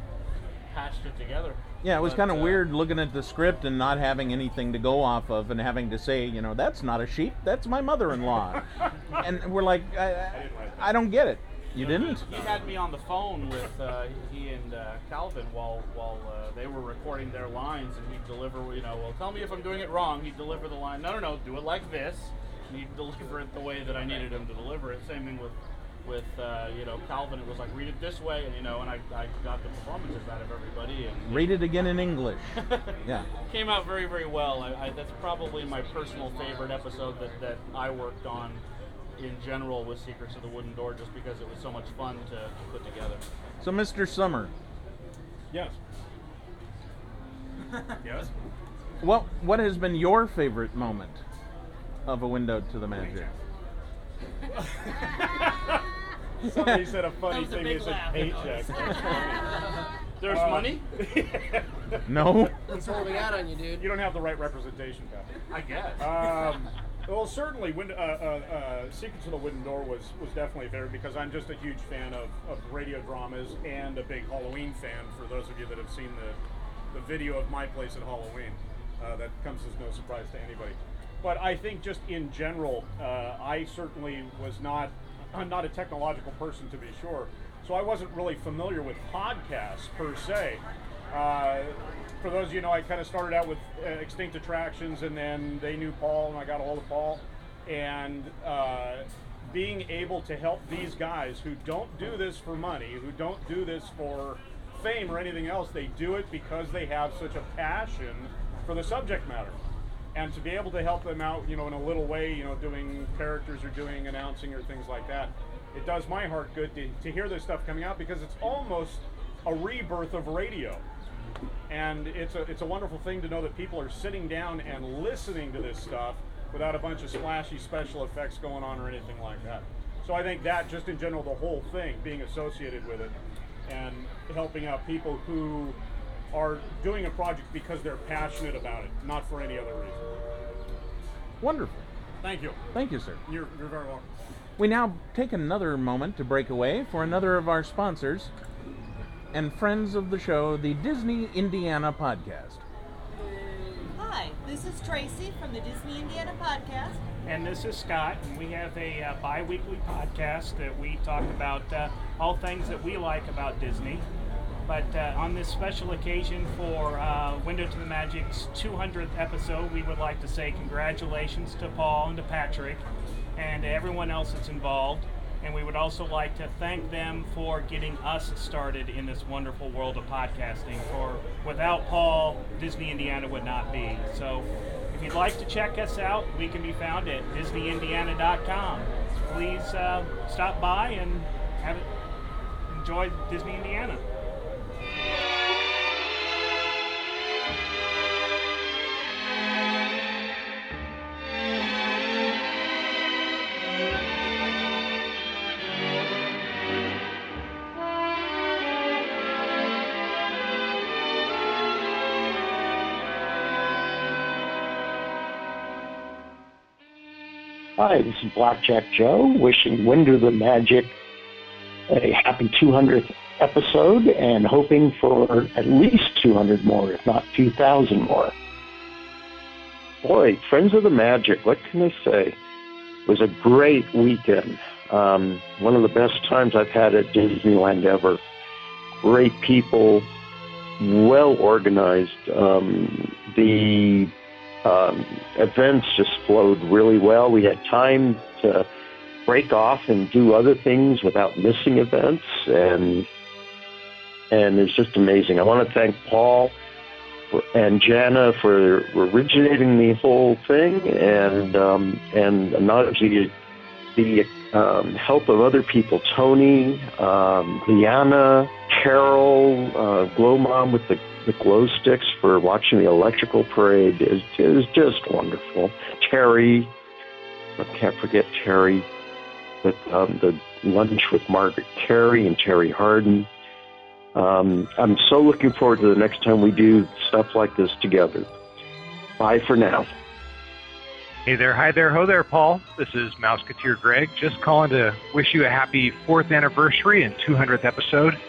patched it together. Yeah, it was But, kind of uh, weird looking at the script and not having anything to go off of and having to say, you know, that's not a sheep, that's my mother-in-law. and we're like, I, I, I don't get it. You didn't? He had me on the phone with uh, he and uh, Calvin while while uh, they were recording their lines, and he'd deliver. You know, well, tell me if I'm doing it wrong. He'd deliver the line. No, no, no, do it like this. And he'd deliver it the way that I needed him to deliver it. Same thing with with uh, you know Calvin. It was like read it this way, and you know, and I, I got the performances out of everybody, and Read it again in English. yeah. came out very very well. I, I, that's probably my personal favorite episode that, that I worked on in general with Secrets of the Wooden Door, just because it was so much fun to, to put together. So, Mr. Summer, Yes. yes. what what has been your favorite moment of a window to the magic? Somebody said a funny That was a thing. big They said paycheck. There's Uh, money? No. He's holding out on you, dude. You don't have the right representation, Pat. I guess. Um, well, certainly, Wind, uh, uh, uh, Secrets of the Wooden Door was, was definitely there because I'm just a huge fan of, of radio dramas and a big Halloween fan. For those of you that have seen the, the video of my place at Halloween, uh, that comes as no surprise to anybody. But I think just in general, uh, I certainly was not I'm not a technological person to be sure, so I wasn't really familiar with podcasts per se. Uh, for those of you know, I kind of started out with uh, Extinct Attractions, and then they knew Paul, and I got a hold of Paul, and uh, being able to help these guys who don't do this for money, who don't do this for fame or anything else, they do it because they have such a passion for the subject matter. And to be able to help them out, you know, in a little way, you know, doing characters or doing announcing or things like that, it does my heart good to, to hear this stuff coming out because it's almost a rebirth of radio and it's a it's a wonderful thing to know that people are sitting down and listening to this stuff without a bunch of splashy special effects going on or anything like that. So I think that just in general, the whole thing being associated with it and helping out people who are doing a project because they're passionate about it, not for any other reason. Wonderful. Thank you. Thank you, sir. You're, you're very welcome. We now take another moment to break away for another of our sponsors and friends of the show, the Disney Indiana Podcast. Hi, this is Tracy from the Disney Indiana podcast. And this is Scott, and we have a uh, bi weekly podcast that we talk about uh, all things that we like about Disney. But uh, on this special occasion for uh, Window to the Magic's 200th episode, we would like to say congratulations to Paul and to Patrick and to everyone else that's involved. And we would also like to thank them for getting us started in this wonderful world of podcasting. For without Paul, Disney Indiana would not be. So if you'd like to check us out, we can be found at DisneyIndiana.com. Please uh, stop by and have it, enjoy Disney Indiana. Hi, this is Blackjack Joe, wishing Winder the Magic a happy 200th episode and hoping for at least 200 more, if not 2,000 more. Boy, Friends of the Magic, what can I say? It was a great weekend. Um, one of the best times I've had at Disneyland ever. Great people, well organized. Um, the um, events just flowed really well. We had time to break off and do other things without missing events, and and it's just amazing. I want to thank Paul and Jana for originating the whole thing, and um, and the the um, help of other people, Tony, um, Liana, Carol, uh, Glow Mom with the the glow sticks for watching the electrical parade is is just wonderful. Terry, I can't forget Terry with um, the lunch with Margaret Kerry and Terry Harden. Um, I'm so looking forward to the next time we do stuff like this together. Bye for now. Hey there, hi there, ho there, Paul. This is Mouseketeer Greg. Just calling to wish you a happy fourth anniversary and 200th episode.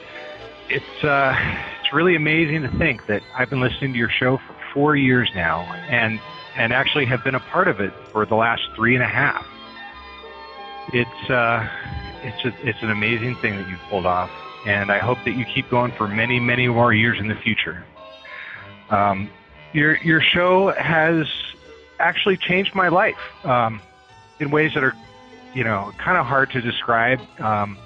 It's uh, it's really amazing to think that I've been listening to your show for four years now, and and actually have been a part of it for the last three and a half. It's uh, it's a, it's an amazing thing that you've pulled off, and I hope that you keep going for many many more years in the future. Um, your your show has actually changed my life um, in ways that are, you know, kind of hard to describe um,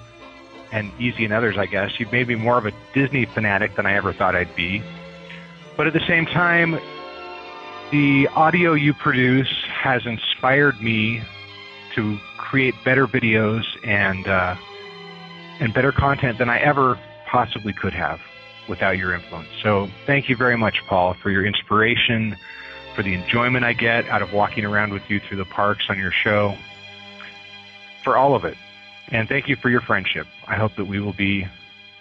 and easy in others, I guess. You've made me more of a Disney fanatic than I ever thought I'd be. But at the same time, the audio you produce has inspired me to create better videos and uh, and better content than I ever possibly could have without your influence. So thank you very much, Paul, for your inspiration, for the enjoyment I get out of walking around with you through the parks on your show, for all of it. And thank you for your friendship. I hope that we will be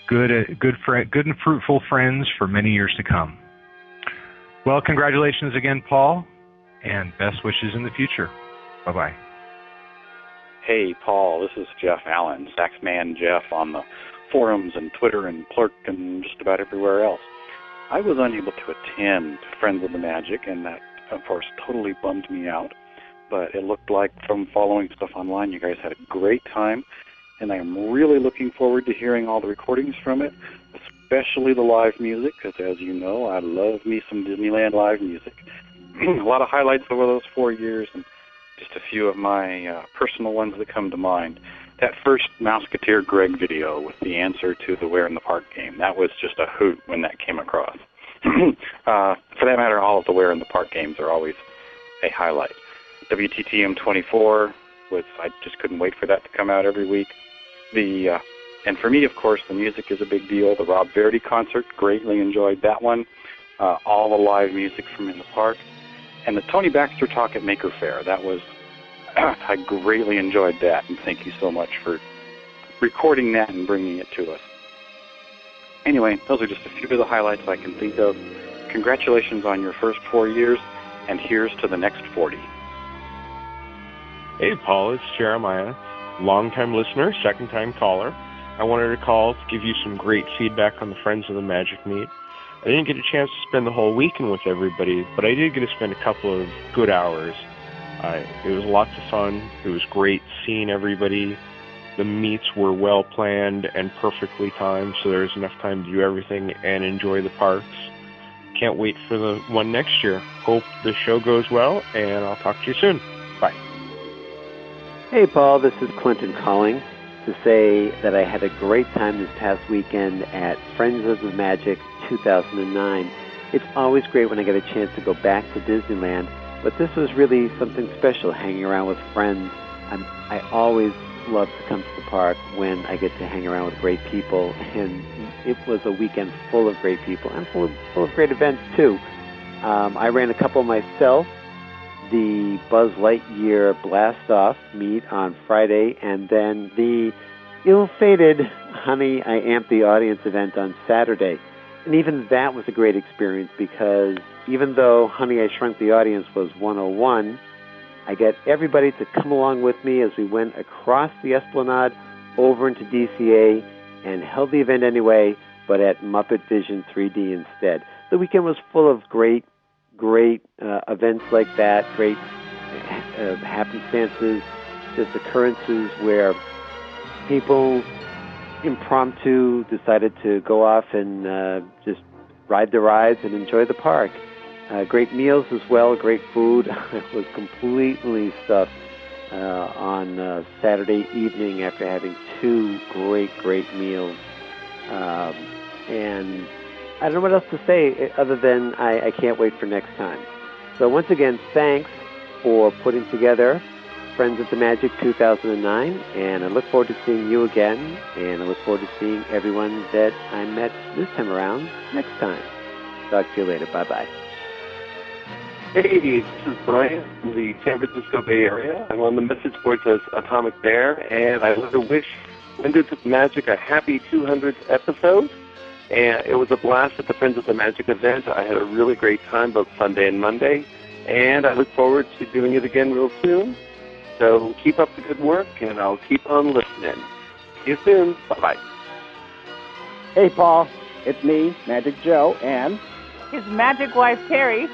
good, uh, good, good and fruitful friends for many years to come. Well, congratulations again, Paul, and best wishes in the future. Bye bye. Hey, Paul, this is Jeff Allen, Saxman Jeff on the forums and Twitter and Plurk and just about everywhere else. I was unable to attend Friends of the Magic, and that, of course, totally bummed me out. But it looked like from following stuff online, you guys had a great time, and I'm really looking forward to hearing all the recordings from it, especially the live music, because as you know, I love me some Disneyland live music. a lot of highlights over those four years, and just a few of my uh, personal ones that come to mind. That first Mouseketeer Greg video with the answer to the Where in the Park game, that was just a hoot when that came across. uh, for that matter, all of the Where in the Park games are always a highlight. WTTM 24 was, I just couldn't wait for that to come out every week. The, uh, and for me, of course, the music is a big deal. The Rob Verdi concert, greatly enjoyed that one. Uh, all the live music from in the park and the Tony Baxter talk at Maker Faire. That was I greatly enjoyed that, and thank you so much for recording that and bringing it to us. Anyway, those are just a few of the highlights I can think of. Congratulations on your first four years, and here's to the next 40. Hey, Paul, it's Jeremiah, longtime listener, second time caller. I wanted to call to give you some great feedback on the Friends of the Magic meet. I didn't get a chance to spend the whole weekend with everybody, but I did get to spend a couple of good hours. Uh, it was lots of fun. It was great seeing everybody. The meets were well planned and perfectly timed, so there was enough time to do everything and enjoy the parks. Can't wait for the one next year. Hope the show goes well, and I'll talk to you soon. Bye. Hey, Paul, this is Clinton calling to say that I had a great time this past weekend at Friends of the Magic 2009. It's always great when I get a chance to go back to Disneyland, but this was really something special, hanging around with friends. I'm, I always love to come to the park when I get to hang around with great people, and it was a weekend full of great people and full of, full of great events too. Um, I ran a couple myself. The Buzz Lightyear Blast Off meet on Friday, and then the ill-fated Honey, I Amp the Audience event on Saturday. And even that was a great experience because even though Honey, I Shrunk the Audience was 101, I got everybody to come along with me as we went across the Esplanade over into DCA and held the event anyway, but at Muppet Vision 3D instead. The weekend was full of great, great uh, events like that, great uh, happenstances, just occurrences where people impromptu decided to go off and uh, just ride the rides and enjoy the park. Uh, great meals as well, great food. I was completely stuffed uh, on uh, Saturday evening after having two great, great meals. Um, and I don't know what else to say eh, other than I, I can't wait for next time. So once again, thanks for putting together Friends of the Magic 2009, and I look forward to seeing you again, and I look forward to seeing everyone that I met this time around next time. Talk to you later. Bye bye. Hey, this is Brian from the San Francisco Bay Area. I'm on the message board says Atomic Bear, and I want to wish Windows of Magic a happy 200th episode. And it was a blast at the Friends of the Magic event. I had a really great time both Sunday and Monday, and I look forward to doing it again real soon. So keep up the good work, and I'll keep on listening. See you soon. Bye bye. Hey, Paul. It's me, Magic Joe, and his magic wife, Terry.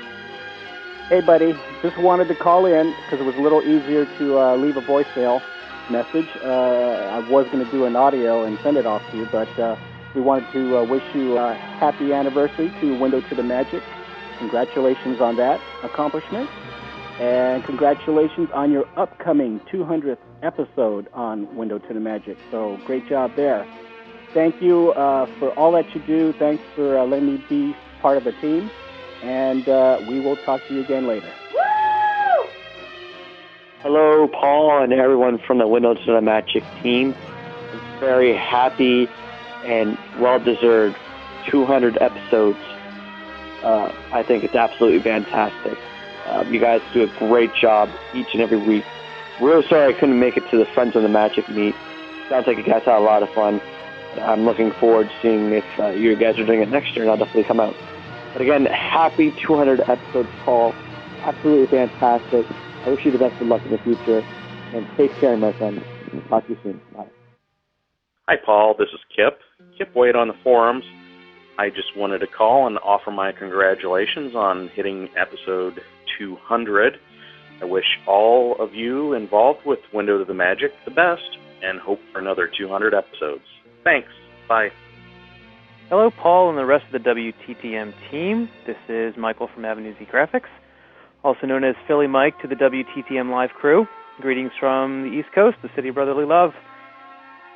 hey, buddy. Just wanted to call in because it was a little easier to uh, leave a voicemail message. Uh, I was going to do an audio and send it off to you, but uh, we wanted to uh, wish you a happy anniversary to Window to the Magic. Congratulations on that accomplishment. And congratulations on your upcoming 200th episode on Window to the Magic. So great job there. Thank you uh, for all that you do. Thanks for uh, letting me be part of the team. And uh, we will talk to you again later. Hello, Paul, and everyone from the Windows to the Magic team. Very happy and well deserved 200 episodes. Uh, I think it's absolutely fantastic. Um, you guys do a great job each and every week. Real sorry I couldn't make it to the Friends of the Magic meet. Sounds like you guys had a lot of fun. I'm looking forward to seeing if uh, you guys are doing it next year, and I'll definitely come out. But again, happy 200 episodes, Paul. Absolutely fantastic. I wish you the best of luck in the future, and take care, my friend. Talk to you soon. Bye. Hi, Paul. This is Kip. Kip Wade on the forums. I just wanted to call and offer my congratulations on hitting episode 200. I wish all of you involved with Window to the Magic the best and hope for another 200 episodes. Thanks. Bye. Hello, Paul and the rest of the WTTM team. This is Michael from Avenue Z Graphics, also known as Philly Mike to the WTTM Live crew. Greetings from the East Coast, the city of brotherly love.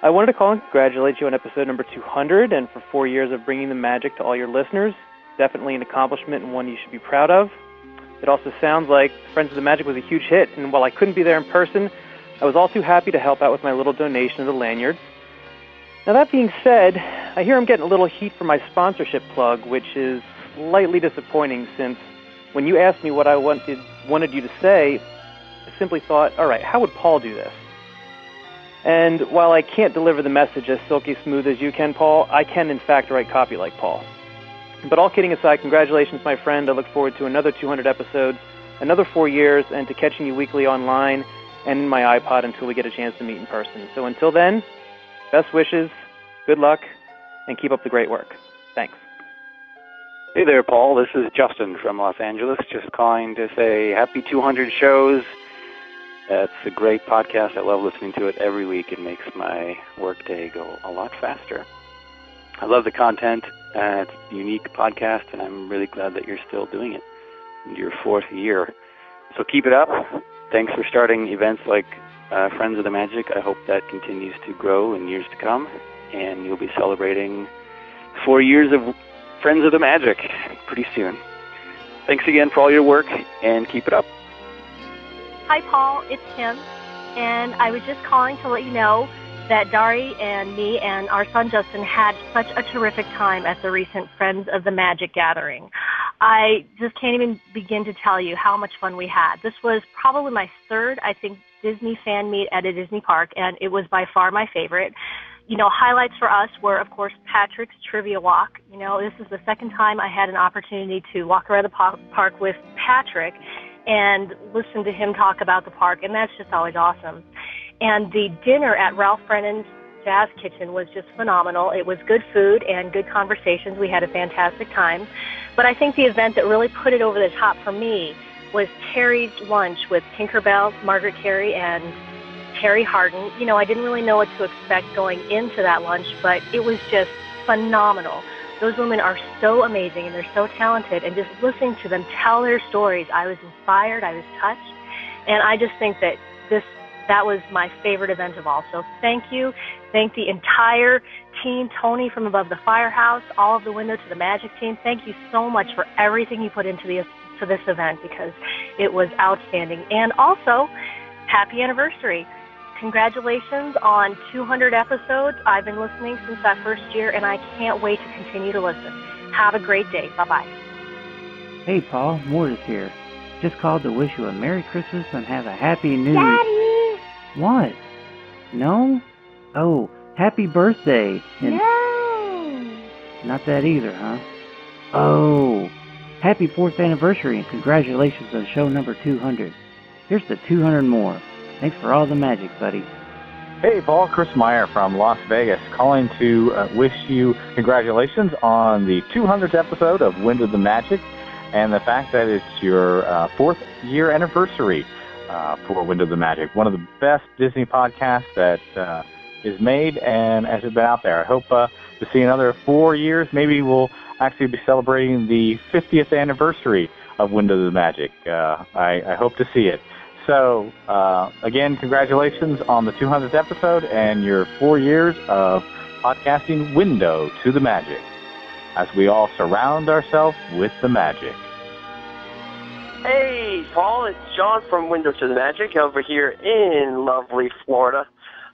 I wanted to call and congratulate you on episode number 200 and for four years of bringing the magic to all your listeners. Definitely an accomplishment and one you should be proud of. It also sounds like Friends of the Magic was a huge hit, and while I couldn't be there in person, I was all too happy to help out with my little donation of the lanyards. Now, that being said, I hear I'm getting a little heat for my sponsorship plug, which is slightly disappointing since when you asked me what I wanted, wanted you to say, I simply thought, all right, how would Paul do this? And while I can't deliver the message as silky smooth as you can, Paul, I can in fact write copy like Paul. But all kidding aside, congratulations, my friend. I look forward to another 200 episodes, another four years, and to catching you weekly online and in my iPod until we get a chance to meet in person. So until then, best wishes, good luck, and keep up the great work. Thanks. Hey there, Paul. This is Justin from Los Angeles. Just calling to say happy 200 shows. It's a great podcast. I love listening to it every week. It makes my workday go a lot faster. I love the content. Uh, it's a unique podcast, and I'm really glad that you're still doing it your fourth year. So keep it up. Thanks for starting events like uh, Friends of the Magic. I hope that continues to grow in years to come, and you'll be celebrating four years of Friends of the Magic pretty soon. Thanks again for all your work, and keep it up. Hi, Paul. It's Kim, and I was just calling to let you know that Dari and me and our son Justin had such a terrific time at the recent Friends of the Magic gathering. I just can't even begin to tell you how much fun we had. This was probably my third, I think, Disney fan meet at a Disney park, and it was by far my favorite. You know, highlights for us were, of course, Patrick's trivia walk. You know, this is the second time I had an opportunity to walk around the park with Patrick and listen to him talk about the park, and that's just always awesome. And the dinner at Ralph Brennan's Jazz Kitchen was just phenomenal. It was good food and good conversations. We had a fantastic time. But I think the event that really put it over the top for me was Terry's lunch with Tinkerbell, Margaret Kerry, and Terry Harden. You know, I didn't really know what to expect going into that lunch, but it was just phenomenal. Those women are so amazing and they're so talented, and just listening to them tell their stories, I was inspired, I was touched, and I just think that this that was my favorite event of all. So thank you. Thank the entire team, Tony from Above the Firehouse, all of the Window to the Magic team. Thank you so much for everything you put into the to this event because it was outstanding. And also, happy anniversary. Congratulations on 200 episodes. I've been listening since that first year, and I can't wait to continue to listen. Have a great day. Bye bye. Hey, Paul, Mort is here. Just called to wish you a Merry Christmas and have a Happy New Year. Daddy! What? No? Oh, happy birthday. And No! Not that either, huh? Oh, happy fourth anniversary and congratulations on show number 200. Here's the 200 more. Thanks for all the magic, buddy. Hey, Paul, Chris Meyer from Las Vegas, calling to uh, wish you congratulations on the 200th episode of Wind of the Magic and the fact that it's your uh, fourth year anniversary uh, for Wind of the Magic. One of the best Disney podcasts that uh, is made and has been out there. I hope uh, to see another four years. Maybe we'll actually be celebrating the 50th anniversary of Wind of the Magic. Uh, I, I hope to see it. So, uh, again, congratulations on the 200th episode and your four years of podcasting Window to the Magic as we all surround ourselves with the magic. Hey, Paul, it's John from Windows to the Magic over here in lovely Florida.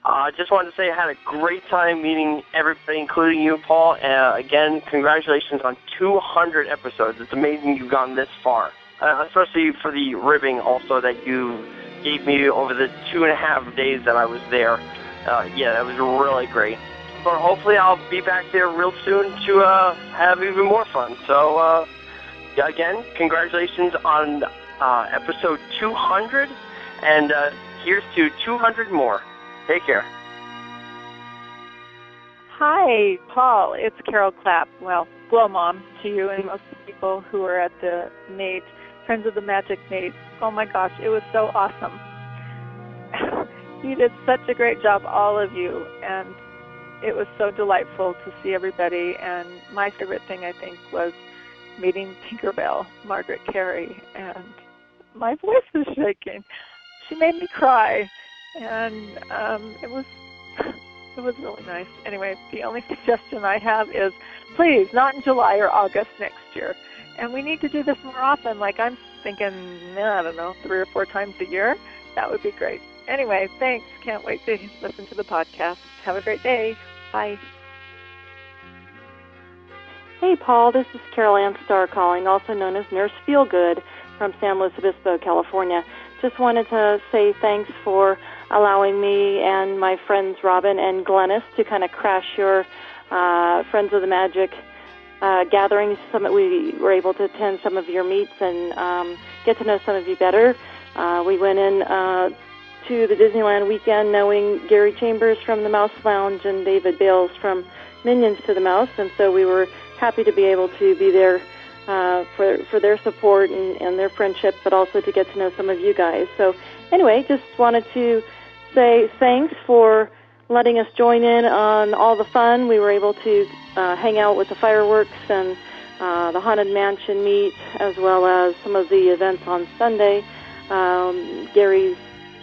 I uh, just wanted to say I had a great time meeting everybody, including you, Paul. Uh, again, congratulations on 200 episodes. It's amazing you've gone this far, uh, especially for the ribbing also that you gave me over the two and a half days that I was there. Uh, yeah, that was really great. but hopefully I'll be back there real soon to uh, have even more fun. So, uh, again, congratulations on uh, episode 200, and uh, here's to 200 more. Take care. Hi, Paul. It's Carol Clapp. Well, Glow Mom to you and most people who are at the Nate, Friends of the Magic Nate. Oh my gosh, it was so awesome. you did such a great job, all of you, and it was so delightful to see everybody. And my favorite thing, I think, was meeting Tinkerbell, Margaret Kerry, and my voice is shaking. She made me cry, and um, it was it was really nice. Anyway, the only suggestion I have is please, not in July or August next year. And we need to do this more often. Like I'm thinking, I don't know, three or four times a year. That would be great. Anyway, thanks. Can't wait to listen to the podcast. Have a great day. Bye. Hey, Paul. This is Carol Ann Starr calling, also known as Nurse Feelgood from San Luis Obispo, California. Just wanted to say thanks for allowing me and my friends Robin and Glennis to kind of crash your uh, Friends of the Magic uh, gatherings. Some we were able to attend some of your meets and um, get to know some of you better. Uh, we went in uh, to the Disneyland weekend knowing Gary Chambers from the Mouse Lounge and David Bales from Minions to the Mouse, and so we were happy to be able to be there uh, for for their support and, and their friendship, but also to get to know some of you guys. So anyway, just wanted to say thanks for letting us join in on all the fun. We were able to uh, hang out with the fireworks and uh, the Haunted Mansion meet, as well as some of the events on Sunday. Um, Gary's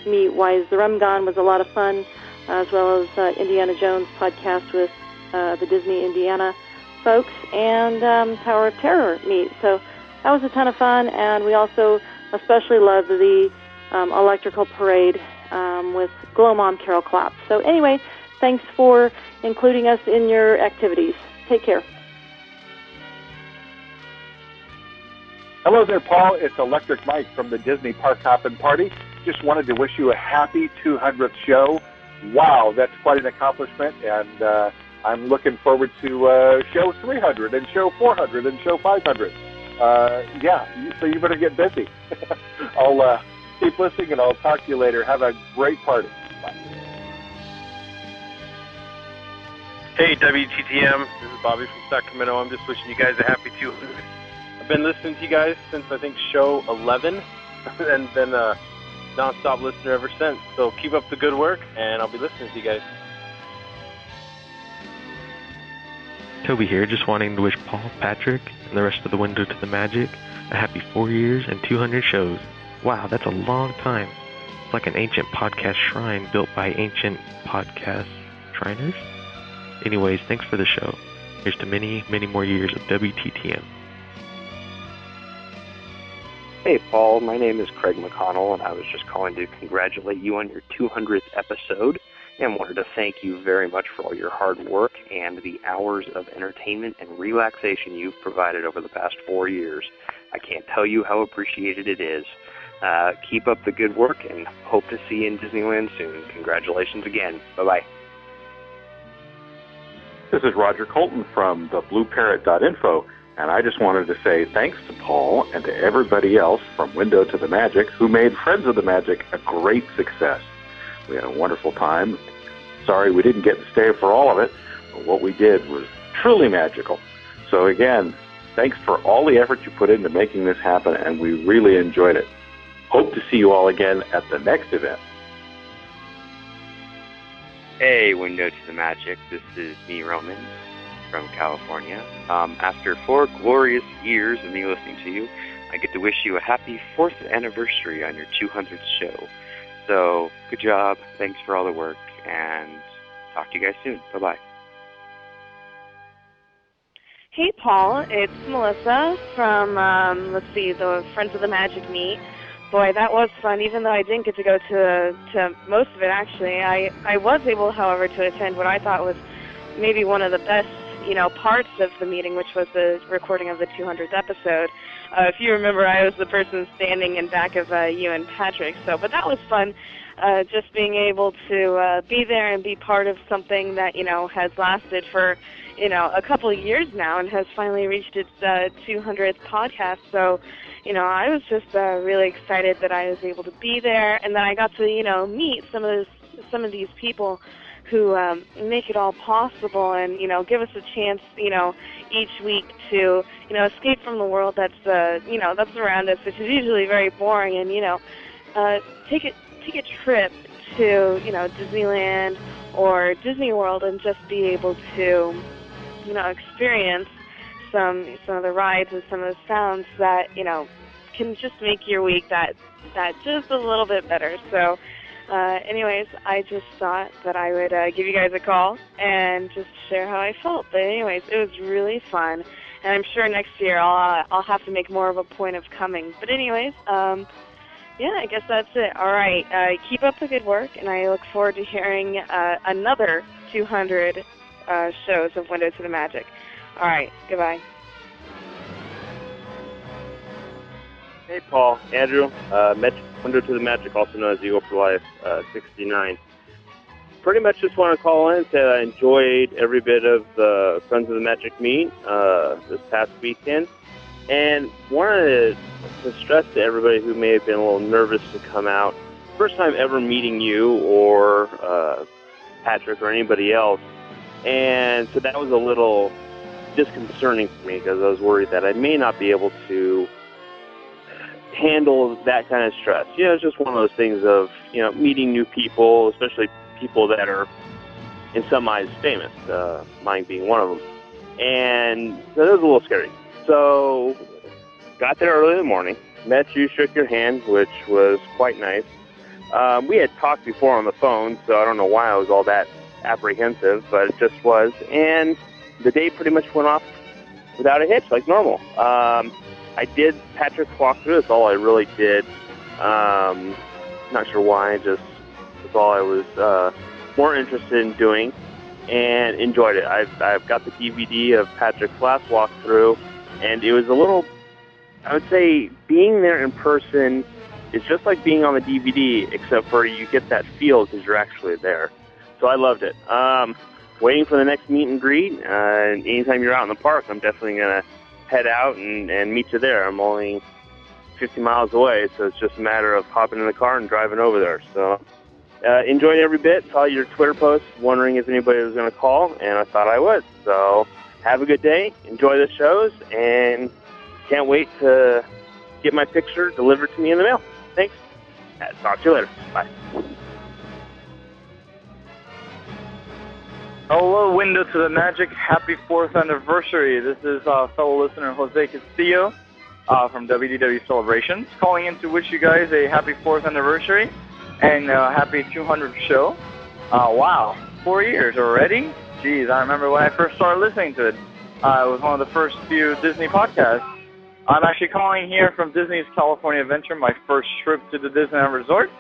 meet, Why is the Rum Gone, was a lot of fun, as well as uh, Indiana Jones podcast with uh, the Disney Indiana folks, and um, Tower of Terror meet. So that was a ton of fun, and we also especially loved the um, electrical parade um, with Glow Mom Carol Clapp. So anyway, thanks for including us in your activities. Take care. Hello there, Paul. It's Electric Mike from the Disney Park Hoppin' Party. Just wanted to wish you a happy 200th show. Wow, that's quite an accomplishment, and uh, I'm looking forward to uh, show 300 and show 400 and show 500. Uh, yeah, so you better get busy. I'll uh, keep listening, and I'll talk to you later. Have a great party. Bye. Hey, WTTM. This is Bobby from Sacramento. I'm just wishing you guys a happy 200. I've been listening to you guys since I think show 11, and been a nonstop listener ever since. So keep up the good work, and I'll be listening to you guys. Toby here, just wanting to wish Paul, Patrick, and the rest of the Window to the Magic a happy four years and 200 shows. Wow, that's a long time. It's like an ancient podcast shrine built by ancient podcast shriners. Anyways, thanks for the show. Here's to many, many more years of WTTM. Hey, Paul. My name is Craig McConnell, and I was just calling to congratulate you on your 200th episode and wanted to thank you very much for all your hard work and the hours of entertainment and relaxation you've provided over the past four years. I can't tell you how appreciated it is. Uh, keep up the good work and hope to see you in Disneyland soon. Congratulations again. Bye bye. This is Roger Colton from the BlueParrot.info, and I just wanted to say thanks to Paul and to everybody else from Window to the Magic who made Friends of the Magic a great success. We had a wonderful time. Sorry we didn't get to stay for all of it, but what we did was truly magical. So again, thanks for all the effort you put into making this happen, and we really enjoyed it. Hope to see you all again at the next event. Hey, Window to the Magic. This is me, Roman, from California. Um, after four glorious years of me listening to you, I get to wish you a happy fourth anniversary on your 200th show. So, good job. Thanks for all the work, and talk to you guys soon. Bye bye. Hey, Paul. It's Melissa from, um, let's see, the Friends of the Magic meet. Boy, that was fun. Even though I didn't get to go to to most of it, actually, I I was able, however, to attend what I thought was maybe one of the best, you know, parts of the meeting, which was the recording of the 200th episode. Uh, if you remember, I was the person standing in back of uh, you and Patrick. So, but that was fun. uh, just being able to uh, be there and be part of something that you know has lasted for you know a couple of years now and has finally reached its uh, 200th podcast. So, you know, I was just uh, really excited that I was able to be there and that I got to you know meet some of this, some of these people who um, make it all possible and you know give us a chance you know each week to you know escape from the world that's uh, you know that's around us, which is usually very boring, and you know uh, take it take a trip to you know Disneyland or Disney World and just be able to you know experience some some of the rides and some of the sounds that you know can just make your week that that just a little bit better. So. Uh, anyways, I just thought that I would uh, give you guys a call and just share how I felt. But anyways, it was really fun, and I'm sure next year I'll uh, I'll have to make more of a point of coming. But anyways, um, yeah, I guess that's it. All right, uh, keep up the good work, and I look forward to hearing uh, another 200 uh, shows of Window to the Magic. All right, goodbye. Hey, Paul, Andrew, uh, Window to the Magic, also known as Eagle for Life, uh, 69. Pretty much just want to call in and say I enjoyed every bit of the Friends of the Magic meet uh, this past weekend, and wanted to stress to everybody who may have been a little nervous to come out. First time ever meeting you or uh, Patrick or anybody else, and so that was a little disconcerting for me because I was worried that I may not be able to handle that kind of stress. You know, it's just one of those things of, you know, meeting new people, especially people that are in some eyes famous, uh, mine being one of them. And so was a little scary. So got there early in the morning, met you, shook your hand, which was quite nice. Um, we had talked before on the phone, so I don't know why I was all that apprehensive, but it just was. And the day pretty much went off without a hitch, like normal. Um, I did Patrick's walkthrough. That's all I really did. Um, not sure why. Just that's all I was uh, more interested in doing, and enjoyed it. I've I've got the DVD of Patrick's last walkthrough, and it was a little. I would say being there in person is just like being on the DVD, except for you get that feel because you're actually there. So I loved it. Um, waiting for the next meet and greet. Uh, and anytime you're out in the park, I'm definitely gonna head out and, and meet you there. I'm only 50 miles away, so it's just a matter of hopping in the car and driving over there. So uh, enjoyed every bit. Saw your Twitter post, wondering if anybody was going to call, and I thought I would. So have a good day. Enjoy the shows, and can't wait to get my picture delivered to me in the mail. Thanks. Talk to you later. Bye. Hello, Window to the Magic. Happy fourth anniversary. This is uh, fellow listener Jose Castillo uh, from WDW Celebrations, calling in to wish you guys a happy fourth anniversary and uh, happy 200th show. Uh, wow, four years already? Jeez, I remember when I first started listening to it. Uh, it was one of the first few Disney podcasts. I'm actually calling here from Disney's California Adventure, my first trip to the Disneyland Resort.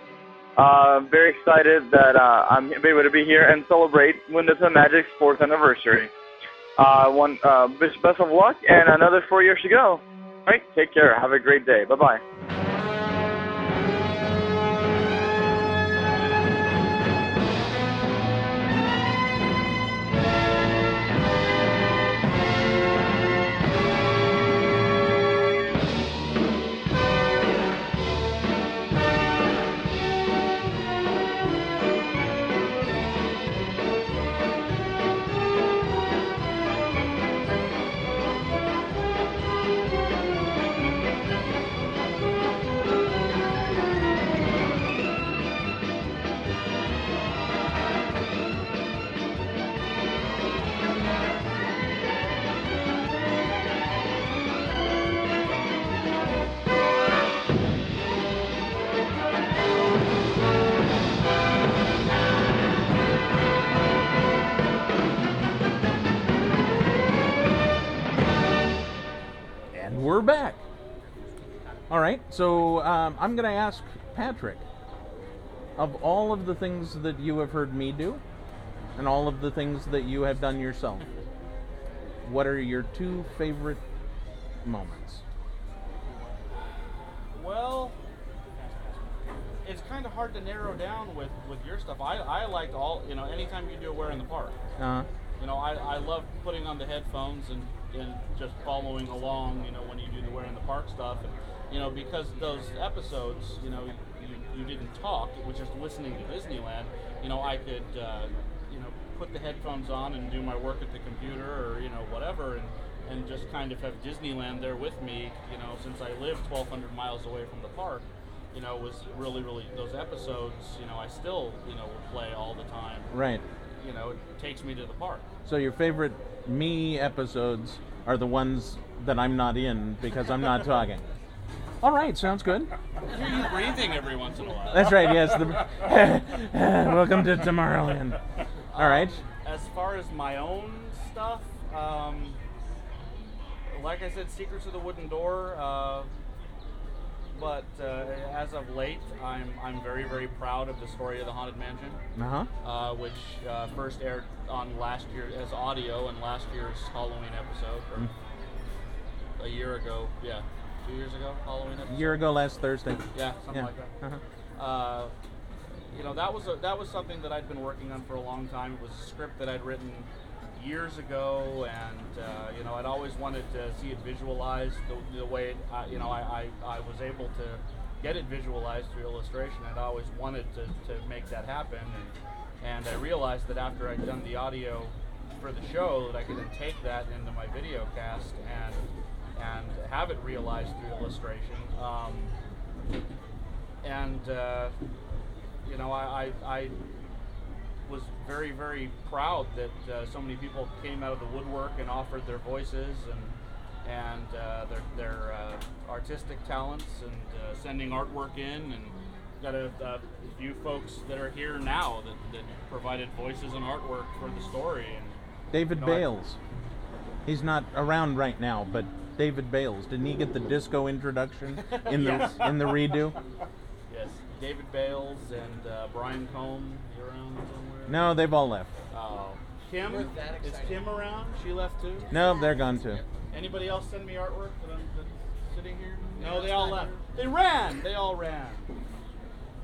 Uh, very excited that uh, I'm able to be here and celebrate Windows Magic's fourth anniversary. Uh, one uh, best of luck and another four years to go. All right, take care. Have a great day. Bye bye. So um, I'm going to ask Patrick of all of the things that you have heard me do and all of the things that you have done yourself, what are your two favorite moments? Well, it's kind of hard to narrow down with with your stuff. I I liked all you know. Anytime you do a wear in the Park, Uh, you know, I, I love putting on the headphones and, and just following along, you know, when you do the wear in the Park stuff. And, you know, because those episodes, you know, you, you didn't talk, it was just listening to Disneyland, you know, I could, uh, you know, put the headphones on and do my work at the computer or, you know, whatever, and, and just kind of have Disneyland there with me, you know, since I live 1,200 miles away from the park. You know, was really, really those episodes. You know, I still, you know, would play all the time. Right. You know, it takes me to the park. so your favorite me episodes are the ones that I'm not in because I'm not talking. All right, sounds good. I hear you breathing every once in a while. That's right. Yes. The, welcome to Tomorrowland. All right. As far as my own stuff, um, like I said, Secrets of the Wooden Door. Uh, but uh, as of late, I'm I'm very very proud of the story of the Haunted Mansion, Uh-huh. uh, which uh, first aired on last year as audio in last year's Halloween episode, or a year ago. Yeah, two years ago, Halloween episode. A year ago, last Thursday. Yeah, something Yeah. like that. Uh-huh. Uh, you know, that was a, that was something that I'd been working on for a long time. It was a script that I'd written years ago, and uh, you know, I'd always wanted to see it visualized the, the way it, uh, you know I, I, I was able to get it visualized through illustration. I'd always wanted to, to make that happen, and, and I realized that after I'd done the audio for the show, that I could then take that into my video cast and and have it realized through illustration. Um, and uh, you know, I, I, I was very, very proud that uh, so many people came out of the woodwork and offered their voices and and uh, their, their uh, artistic talents and uh, sending artwork in and got a, a few folks that are here now that, that provided voices and artwork for the story and David you know, I- Bales. He's not around right now, but David Bales. Didn't he get the disco introduction in the Yes. in the redo? Yes, David Bales and uh, Brian Combe. Around somewhere? No, they've all left. Oh, Kim We're that is excited. Kim around? She left too. No, they're gone too. Anybody else send me artwork that I'm that's sitting here? No, No, they all left. They ran. They all ran.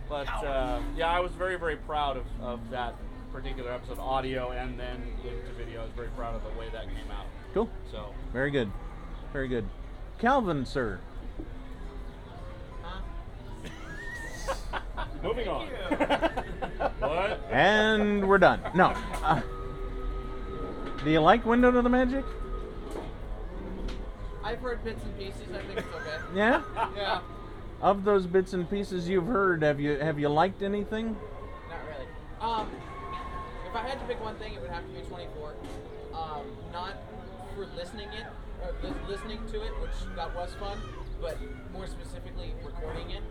But uh, yeah, I was very, very proud of, of that particular episode, audio and then into video. I was very proud of the way that came out. Cool. So Very good. Very good. Calvin, sir. moving on. what? And we're done. No. Uh, do you like Window to the Magic? I've heard bits and pieces. I think it's okay. Yeah? Yeah. Of those bits and pieces you've heard, have you have you liked anything? Not really. Um, if I had to pick one thing, it would have to be 24. Um, not for listening it, or lis- listening to it, which that was fun, but more specifically recording it,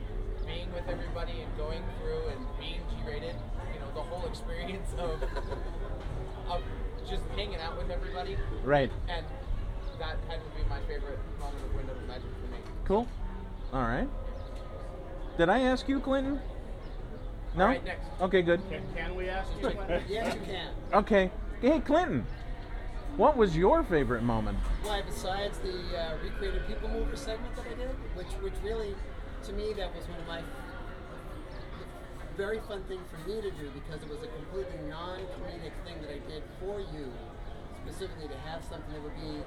being with everybody and going through and being G-rated. You know, the whole experience of of just hanging out with everybody. Right. And that had to be my favorite moment of Windows Magic for me. Cool. All right. Did I ask you, Clinton? No. All right, next. Okay, good. Can, can we ask you? Yes, you can. Okay. Hey, Clinton. What was your favorite moment? Why, besides the uh, recreated people mover segment that I did, which which really, to me, that was one of my very fun thing for me to do because it was a completely non-comedic thing that I did for you, specifically to have something that would be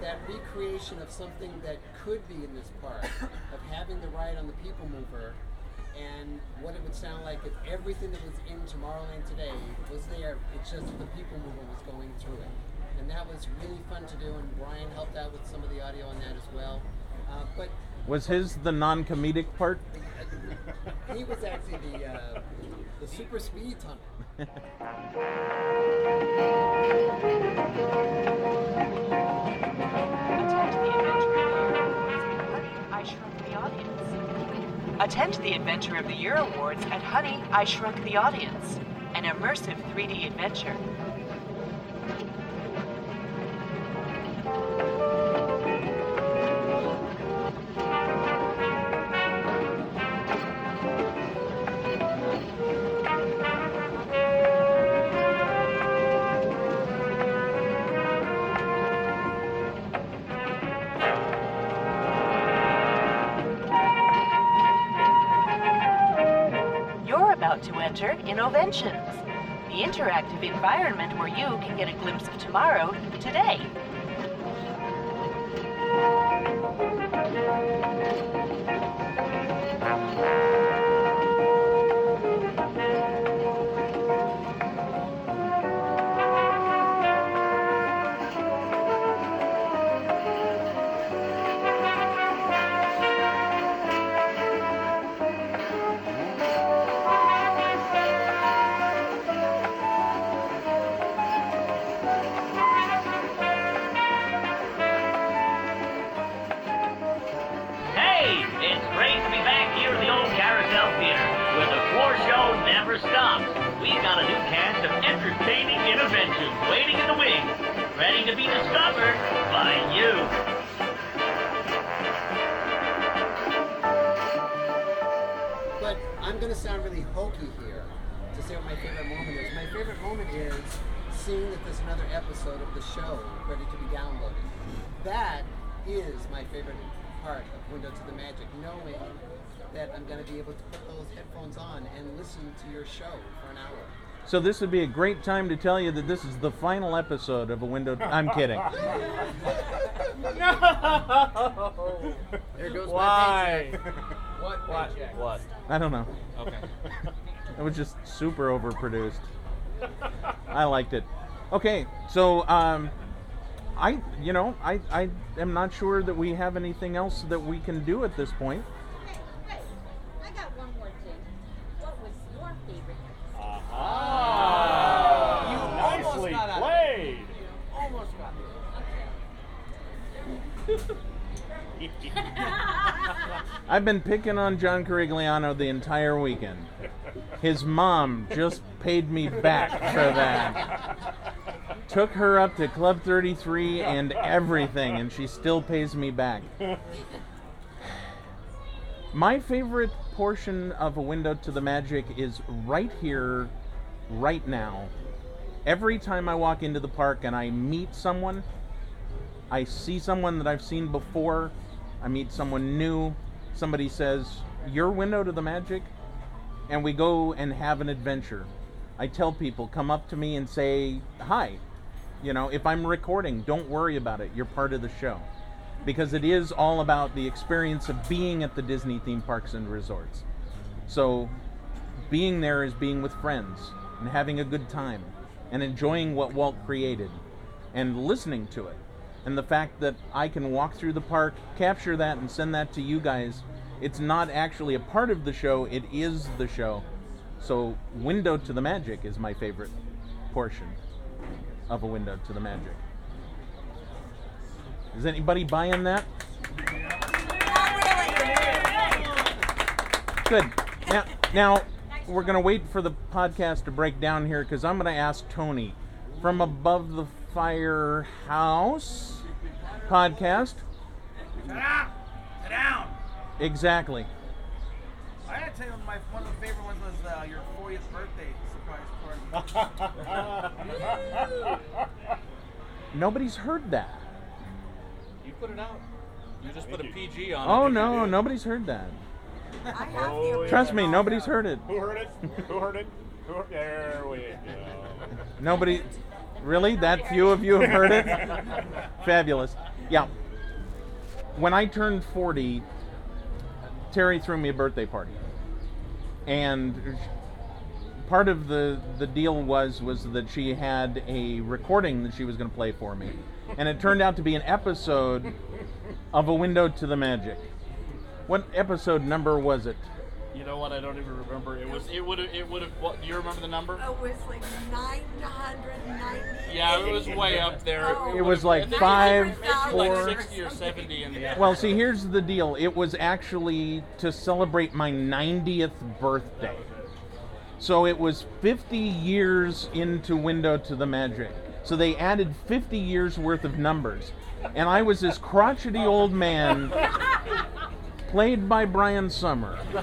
that recreation of something that could be in this park, of having the ride on the people mover, and what it would sound like if everything that was in Tomorrowland today was there. It's just the people mover was going through it, and that was really fun to do. And Brian helped out with some of the audio on that as well. Uh, but Was his the non-comedic part? he was actually the uh, the super speed tunnel. I Shrunk the Audience. Attend the Adventure of the Year Awards at Honey, I Shrunk the Audience, an immersive 3D adventure. Interactive environment where you can get a glimpse of tomorrow today. So this would be a great time to tell you that this is the final episode of a window. I'm kidding. No. There goes Why? my paycheck. What What? paycheck? What? I don't know. Okay. It was just super overproduced. I liked it. Okay, so um, I, you know, I, I am not sure that we have anything else that we can do at this point. I got one more thing. What was your favorite Ah. You almost Nicely got out. played. You almost got I've been picking on John Carigliano the entire weekend. His mom just paid me back for that. Took her up to Club 33 and everything, and she still pays me back. My favorite portion of A Window to the Magic is right here, right now. Every time I walk into the park and I meet someone, I see someone that I've seen before, I meet someone new, somebody says, Your window to the magic? And we go and have an adventure. I tell people, come up to me and say, Hi. You know, if I'm recording, don't worry about it. You're part of the show. Because it is all about the experience of being at the Disney theme parks and resorts. So, being there is being with friends and having a good time and enjoying what Walt created and listening to it. And the fact that I can walk through the park, capture that, and send that to you guys, it's not actually a part of the show, it is the show. So, Window to the Magic is my favorite portion of A Window to the Magic. Is anybody buying that? Good. Now, now we're going to wait for the podcast to break down here because I'm going to ask Tony from Above the Firehouse podcast. Sit down. Sit down. Exactly. I gotta tell you, my one of the favorite ones was uh, your 40th birthday surprise party. Nobody's heard that. You put it out. You just put a PG on Oh it. no, nobody's heard that. I have Oh, Trust me, nobody's heard it. Who heard it? Who heard it? Who There we go. Nobody, really? That few of you have heard it? Fabulous. Yeah. When I turned 40, Terry threw me a birthday party. And part of the, the deal was was that she had a recording that she was going to play for me. And it turned out to be an episode of A Window to the Magic. What episode number was it? You know what? I don't even remember. It was. It would have. It would have. What? Do you remember the number? Oh, it was like 990. Yeah, it was way up there. Oh. It was like I think five, it was like four- 60 or 70 in the Well, see, here's the deal. It was actually to celebrate my 90th birthday. So it was 50 years into Window to the Magic. So they added 50 years worth of numbers. And I was this crotchety old man, played by Brian Summer.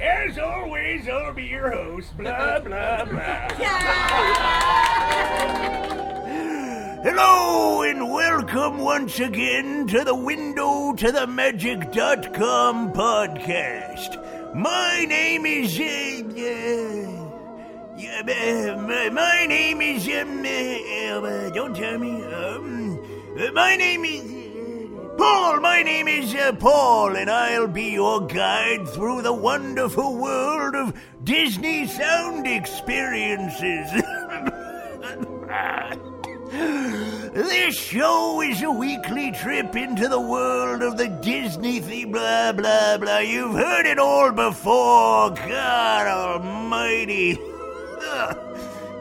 As always, I'll be your host. Blah blah blah. Hello and welcome once again to the Window to the Magic.com podcast, My name is. Uh, uh, yeah, uh, my, my name is. Um, uh, uh, don't tell me. Um, uh, my name is. Paul, my name is uh, Paul, and I'll be your guide through the wonderful world of Disney sound experiences. This show is a weekly trip into the world of the Disney theme, blah, blah, blah. You've heard it all before. God almighty.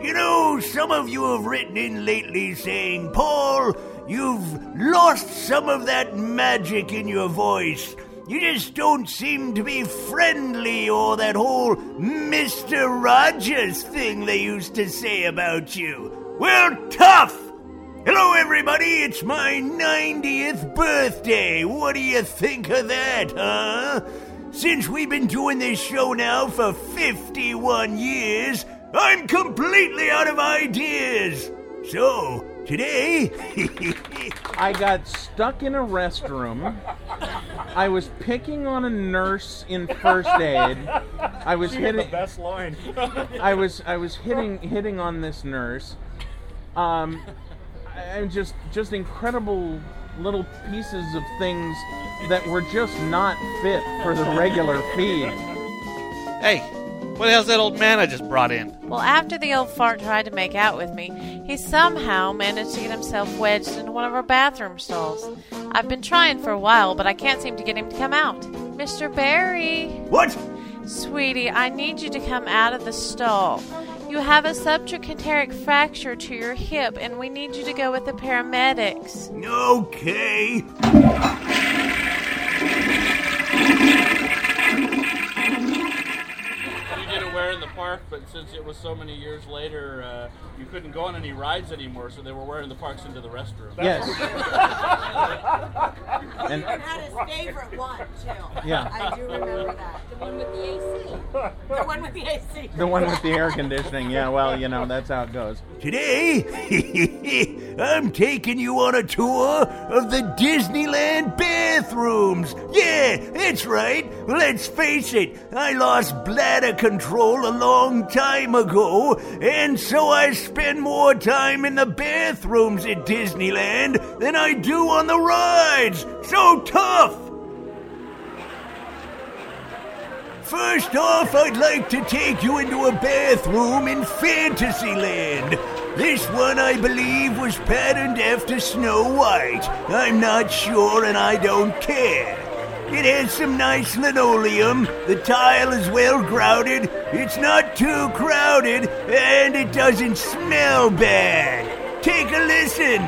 You know, some of you have written in lately saying, Paul, you've lost some of that magic in your voice. You just don't seem to be friendly, or that whole Mr. Rogers thing they used to say about you. Well, tough! Hello, everybody. It's my 90th birthday. What do you think of that, huh? Since we've been doing this show now for 51 years, I'm completely out of ideas. So, today. I got stuck in a restroom. I was picking on a nurse in first aid. I was She hitting the best line. I was I was hitting hitting on this nurse. Um and just just incredible little pieces of things that were just not fit for the regular feed. Hey, what the hell's that old man I just brought in? Well, after the old fart tried to make out with me, he somehow managed to get himself wedged into one of our bathroom stalls. I've been trying for a while, but I can't seem to get him to come out. Mr. Barrie! What? Sweetie, I need you to come out of the stall. You have a subtrochanteric fracture to your hip, and we need you to go with the paramedics. Okay. You did it where in the park, but since it was so many years later, uh, you couldn't go on any rides anymore, so they were wearing the parks into the restroom. Yes. And had his favorite one too. Yeah. I do remember that. The one with the AC. The one with the AC. The one with the air conditioning. Yeah, well, you know, that's how it goes. Today, I'm taking you on a tour of the Disneyland bathrooms. Yeah, that's right. Let's face it, I lost bladder control a long time ago, and so I spend more time in the bathrooms at Disneyland than I do on the rides. So tough! First off, I'd like to take you into a bathroom in Fantasyland. This one, I believe, was patterned after Snow White. I'm not sure and I don't care. It has some nice linoleum, the tile is well grouted, it's not too crowded, and it doesn't smell bad. Take a listen.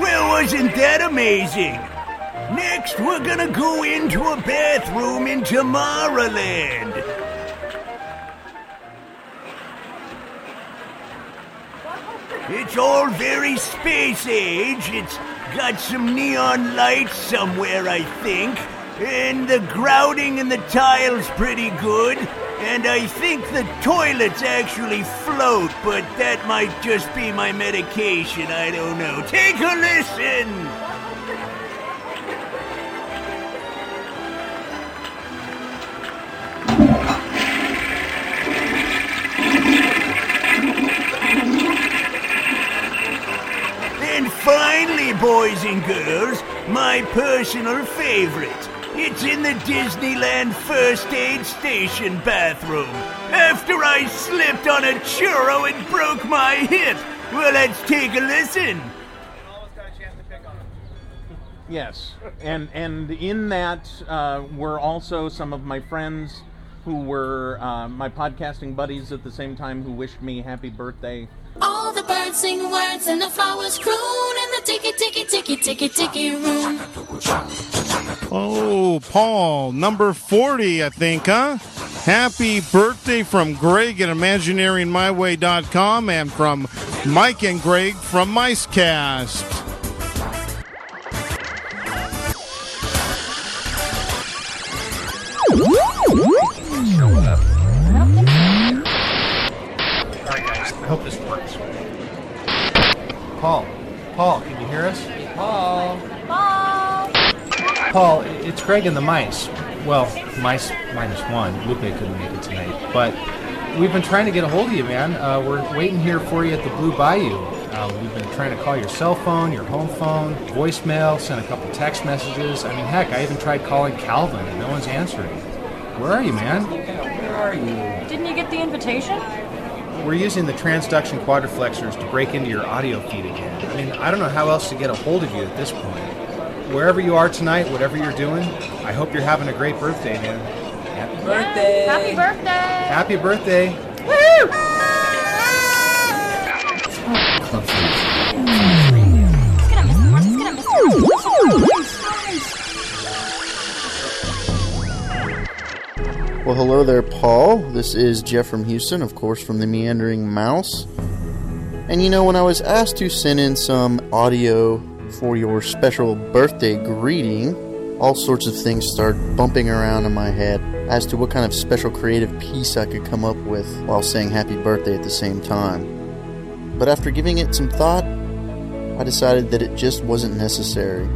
Well, wasn't that amazing? Next, we're gonna go into a bathroom in Tomorrowland. It's all very space age. It's got some neon lights somewhere, I think. And the grouting in the tile's pretty good. And I think the toilets actually float, but that might just be my medication. I don't know. Take a listen! Finally, boys and girls, my personal favorite. It's in the Disneyland First Aid Station bathroom. After I slipped on a churro and broke my hip. Well, let's take a listen. Yes, and and in that uh, were also some of my friends who were uh, my podcasting buddies at the same time who wished me happy birthday. All the birds sing words and the flowers croon in the tiki tiki tiki tiki tiki room. Oh, Paul, number 40, I think, huh? Happy birthday from Greg at ImagineeringMyWay.com and from Mike and Greg from Micecast. Paul. Paul, can you hear us? Paul. Paul. Paul, it's Greg and the mice. Well, mice minus one. Lupe couldn't make it tonight. But we've been trying to get a hold of you, man. Uh, we're waiting here for you at the Blue Bayou. Um, we've been trying to call your cell phone, your home phone, voicemail, sent a couple text messages. I mean, heck, I even tried calling Calvin and no one's answering. Where are you, man? Where are you? Didn't you get the invitation? We're using the transduction quadriflexors to break into your audio feed again. I mean, I don't know how else to get a hold of you at this point. Wherever you are tonight, whatever you're doing, I hope you're having a great birthday, man. Happy birthday. Happy birthday. Happy birthday. Well, hello there, Paul. This is Jeff from Houston, of course, from the Meandering Mouse. And you know, when I was asked to send in some audio for your special birthday greeting, all sorts of things started bumping around in my head as to what kind of special creative piece I could come up with while saying happy birthday at the same time. But after giving it some thought, I decided that it just wasn't necessary.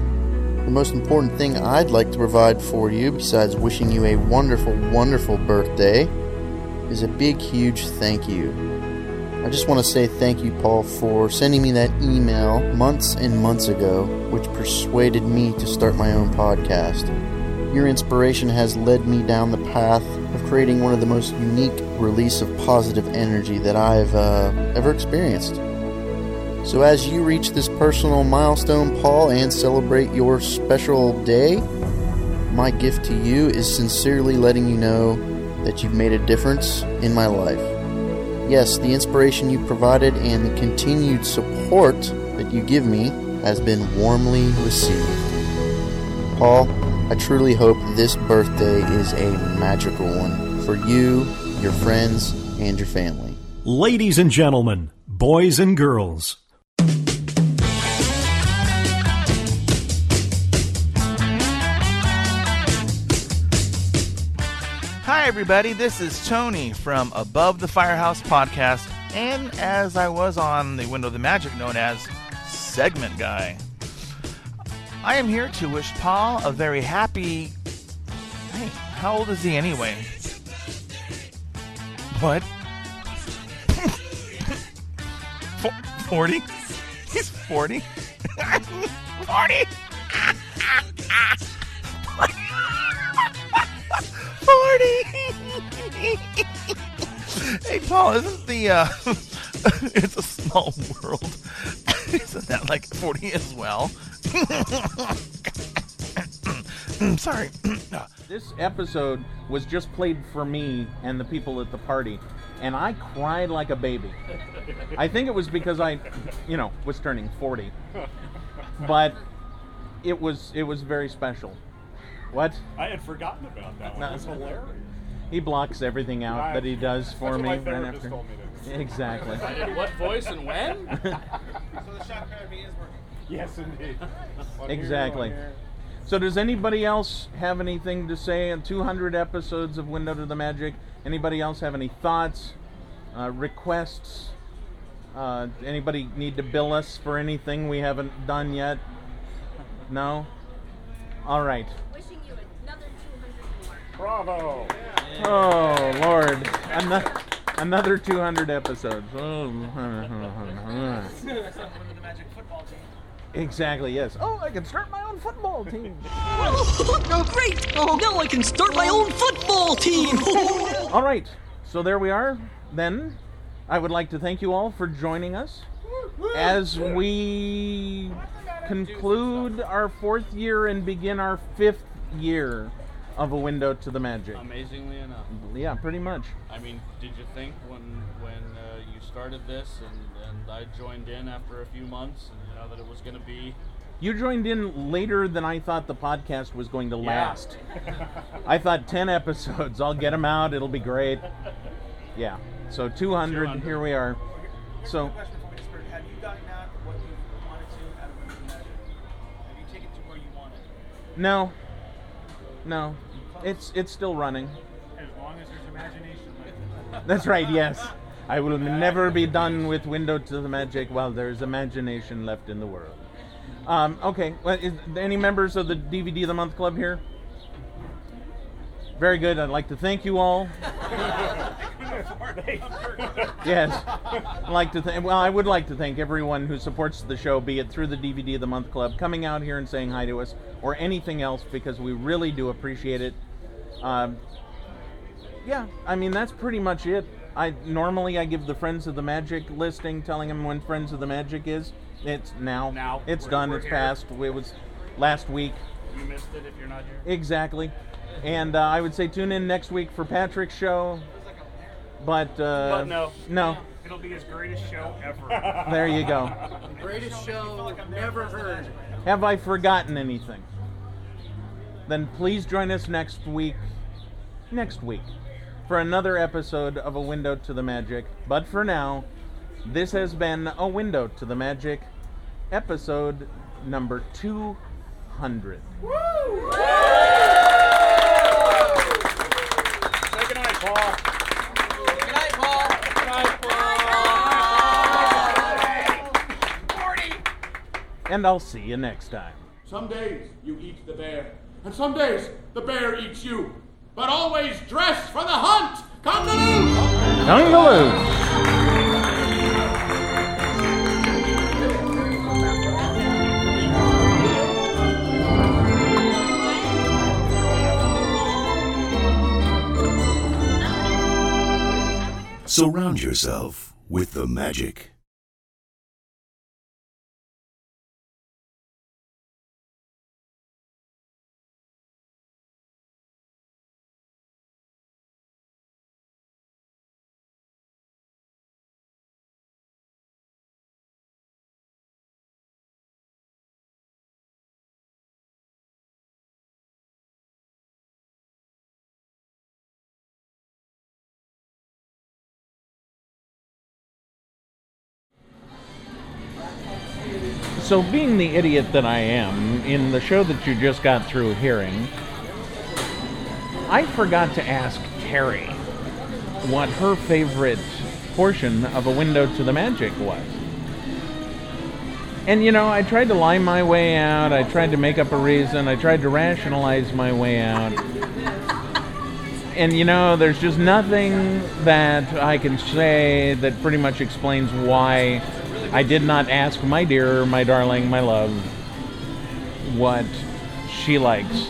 The most important thing I'd like to provide for you, besides wishing you a wonderful, wonderful birthday, is a big, huge thank you. I just want to say thank you, Paul, for sending me that email months and months ago, which persuaded me to start my own podcast. Your inspiration has led me down the path of creating one of the most unique release of positive energy that I've uh, ever experienced. So, as you reach this personal milestone, Paul, and celebrate your special day, my gift to you is sincerely letting you know that you've made a difference in my life. Yes, the inspiration you provided and the continued support that you give me has been warmly received. Paul, I truly hope this birthday is a magical one for you, your friends, and your family. Ladies and gentlemen, boys and girls, Hi, everybody. This is Tony from Above the Firehouse podcast, and as I was on the Window of the Magic, known as Segment Guy. I am here to wish Paul a very happy. Hey, how old is he anyway? What? 40? He's 40? 40? 40! hey, Paul, isn't the, uh, it's a small world. isn't that like 40 as well? I'm Sorry. This episode was just played for me and the people at the party, and I cried like a baby. I think it was because I, you know, was turning 40. But it was it was very special. What? I had forgotten about that one. No. That was hilarious. He blocks everything out Right. that he does for That's me what my right therapist after. told me to do. Exactly. In what voice and when? So the shock therapy is working. Yes, indeed. One Exactly. here. So does anybody else have anything to say on 200 episodes of Window to the Magic? Anybody else have any thoughts, uh, requests? Uh, anybody need to bill us for anything we haven't done yet? No? All right. Bravo. Oh Lord, another another 200 episodes. Oh. oh, oh, oh exactly. Yes. Oh, I can start my own football team. Oh, great! Oh, now I can start my own football team! All right. So there we are. Then, I would like to thank you all for joining us as we conclude our fourth year and begin our fifth year of a window to the magic. Amazingly enough. Yeah, pretty much. I mean, did you think when when uh, you started this and, and I joined in after a few months and you know that it was going to be You joined in later than I thought the podcast was going to Yeah. last. I thought 10 episodes. I'll get them out. It'll be great. Yeah. So 200, here we are. So Question for me, Spirit. Have you gotten out what you wanted to out of Windows of Magic? Have you taken it to where you wanted? no. No. It's it's still running. As long as there's imagination. That's right. Yes. I will never be done with Window to the Magic while there's imagination left in the world. Um, okay, well, is, any members of the DVD of the Month Club here? Very good. I'd like to thank you all. Yes. I'd like to thank. Well, I would like to thank everyone who supports the show, be it through the DVD of the Month Club, coming out here and saying hi to us, or anything else, because we really do appreciate it. Um, yeah, I mean that's pretty much it. I normally I give the Friends of the Magic listing, telling them when Friends of the Magic is. It's now. Now. It's We're- done. we're it's here. passed. It was last week. You missed it if you're not here. Exactly. And uh, I would say tune in next week for Patrick's show. But, uh, But no. No. It'll be his greatest show ever. There you go. Greatest show never heard. Have I forgotten anything? Then please join us next week. Next week. For another episode of A Window to the Magic. But for now, this has been A Window to the Magic, episode number 200. Say Paul. Good night, Paul. Good night, And I'll see you next time. Some days you eat the bear, and some days the bear eats you. But always dress for the hunt! Come to lose. Come to Congaloo! Surround yourself with the magic. So, being the idiot that I am, in the show that you just got through hearing, I forgot to ask Terry what her favorite portion of A Window to the Magic was. And you know, I tried to lie my way out, I tried to make up a reason, I tried to rationalize my way out. And you know, there's just nothing that I can say that pretty much explains why I did not ask my dear, my darling, my love, what she likes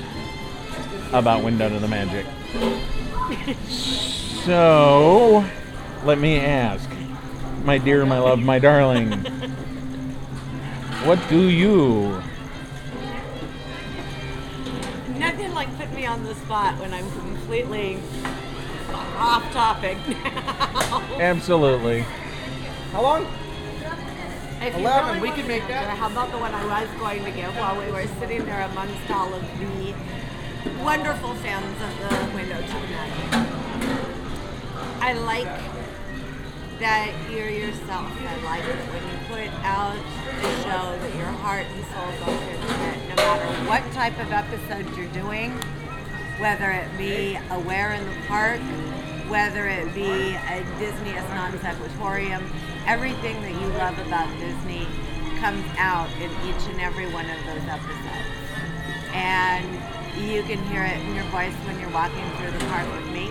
about Window to the Magic. So, let me ask, my dear, my love, my darling, what do you Nothing like put me on the spot when I'm completely off topic now. absolutely? How long? If you 11, really we can make that. How about the one I was going to give while we were sitting there amongst all of the wonderful fans of the Window to the Magic? I like that you're yourself. I like it when you put out the show that your heart and soul goes into it, no matter what type of episode you're doing, whether it be a Where in the Park, whether it be a Disney as non sequitorium, everything that you love about Disney comes out in each and every one of those episodes. And you can hear it in your voice when you're walking through the park with me,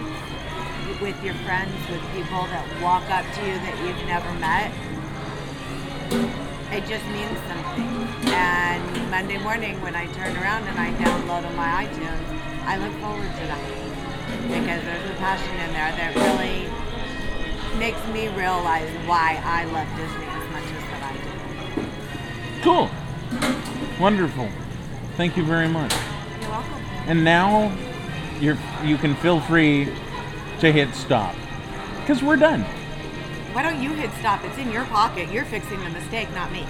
with your friends, with people that walk up to you that you've never met. It just means something. And Monday morning when I turn around and I download on my iTunes, I look forward to that. Because there's a passion in there that really makes me realize why I love Disney as much as that I do. Cool. Wonderful. Thank you very much. You're welcome. And now you're you can feel free to hit stop. Cuz we're done. Why don't you hit stop? It's in your pocket. You're fixing the mistake, not me.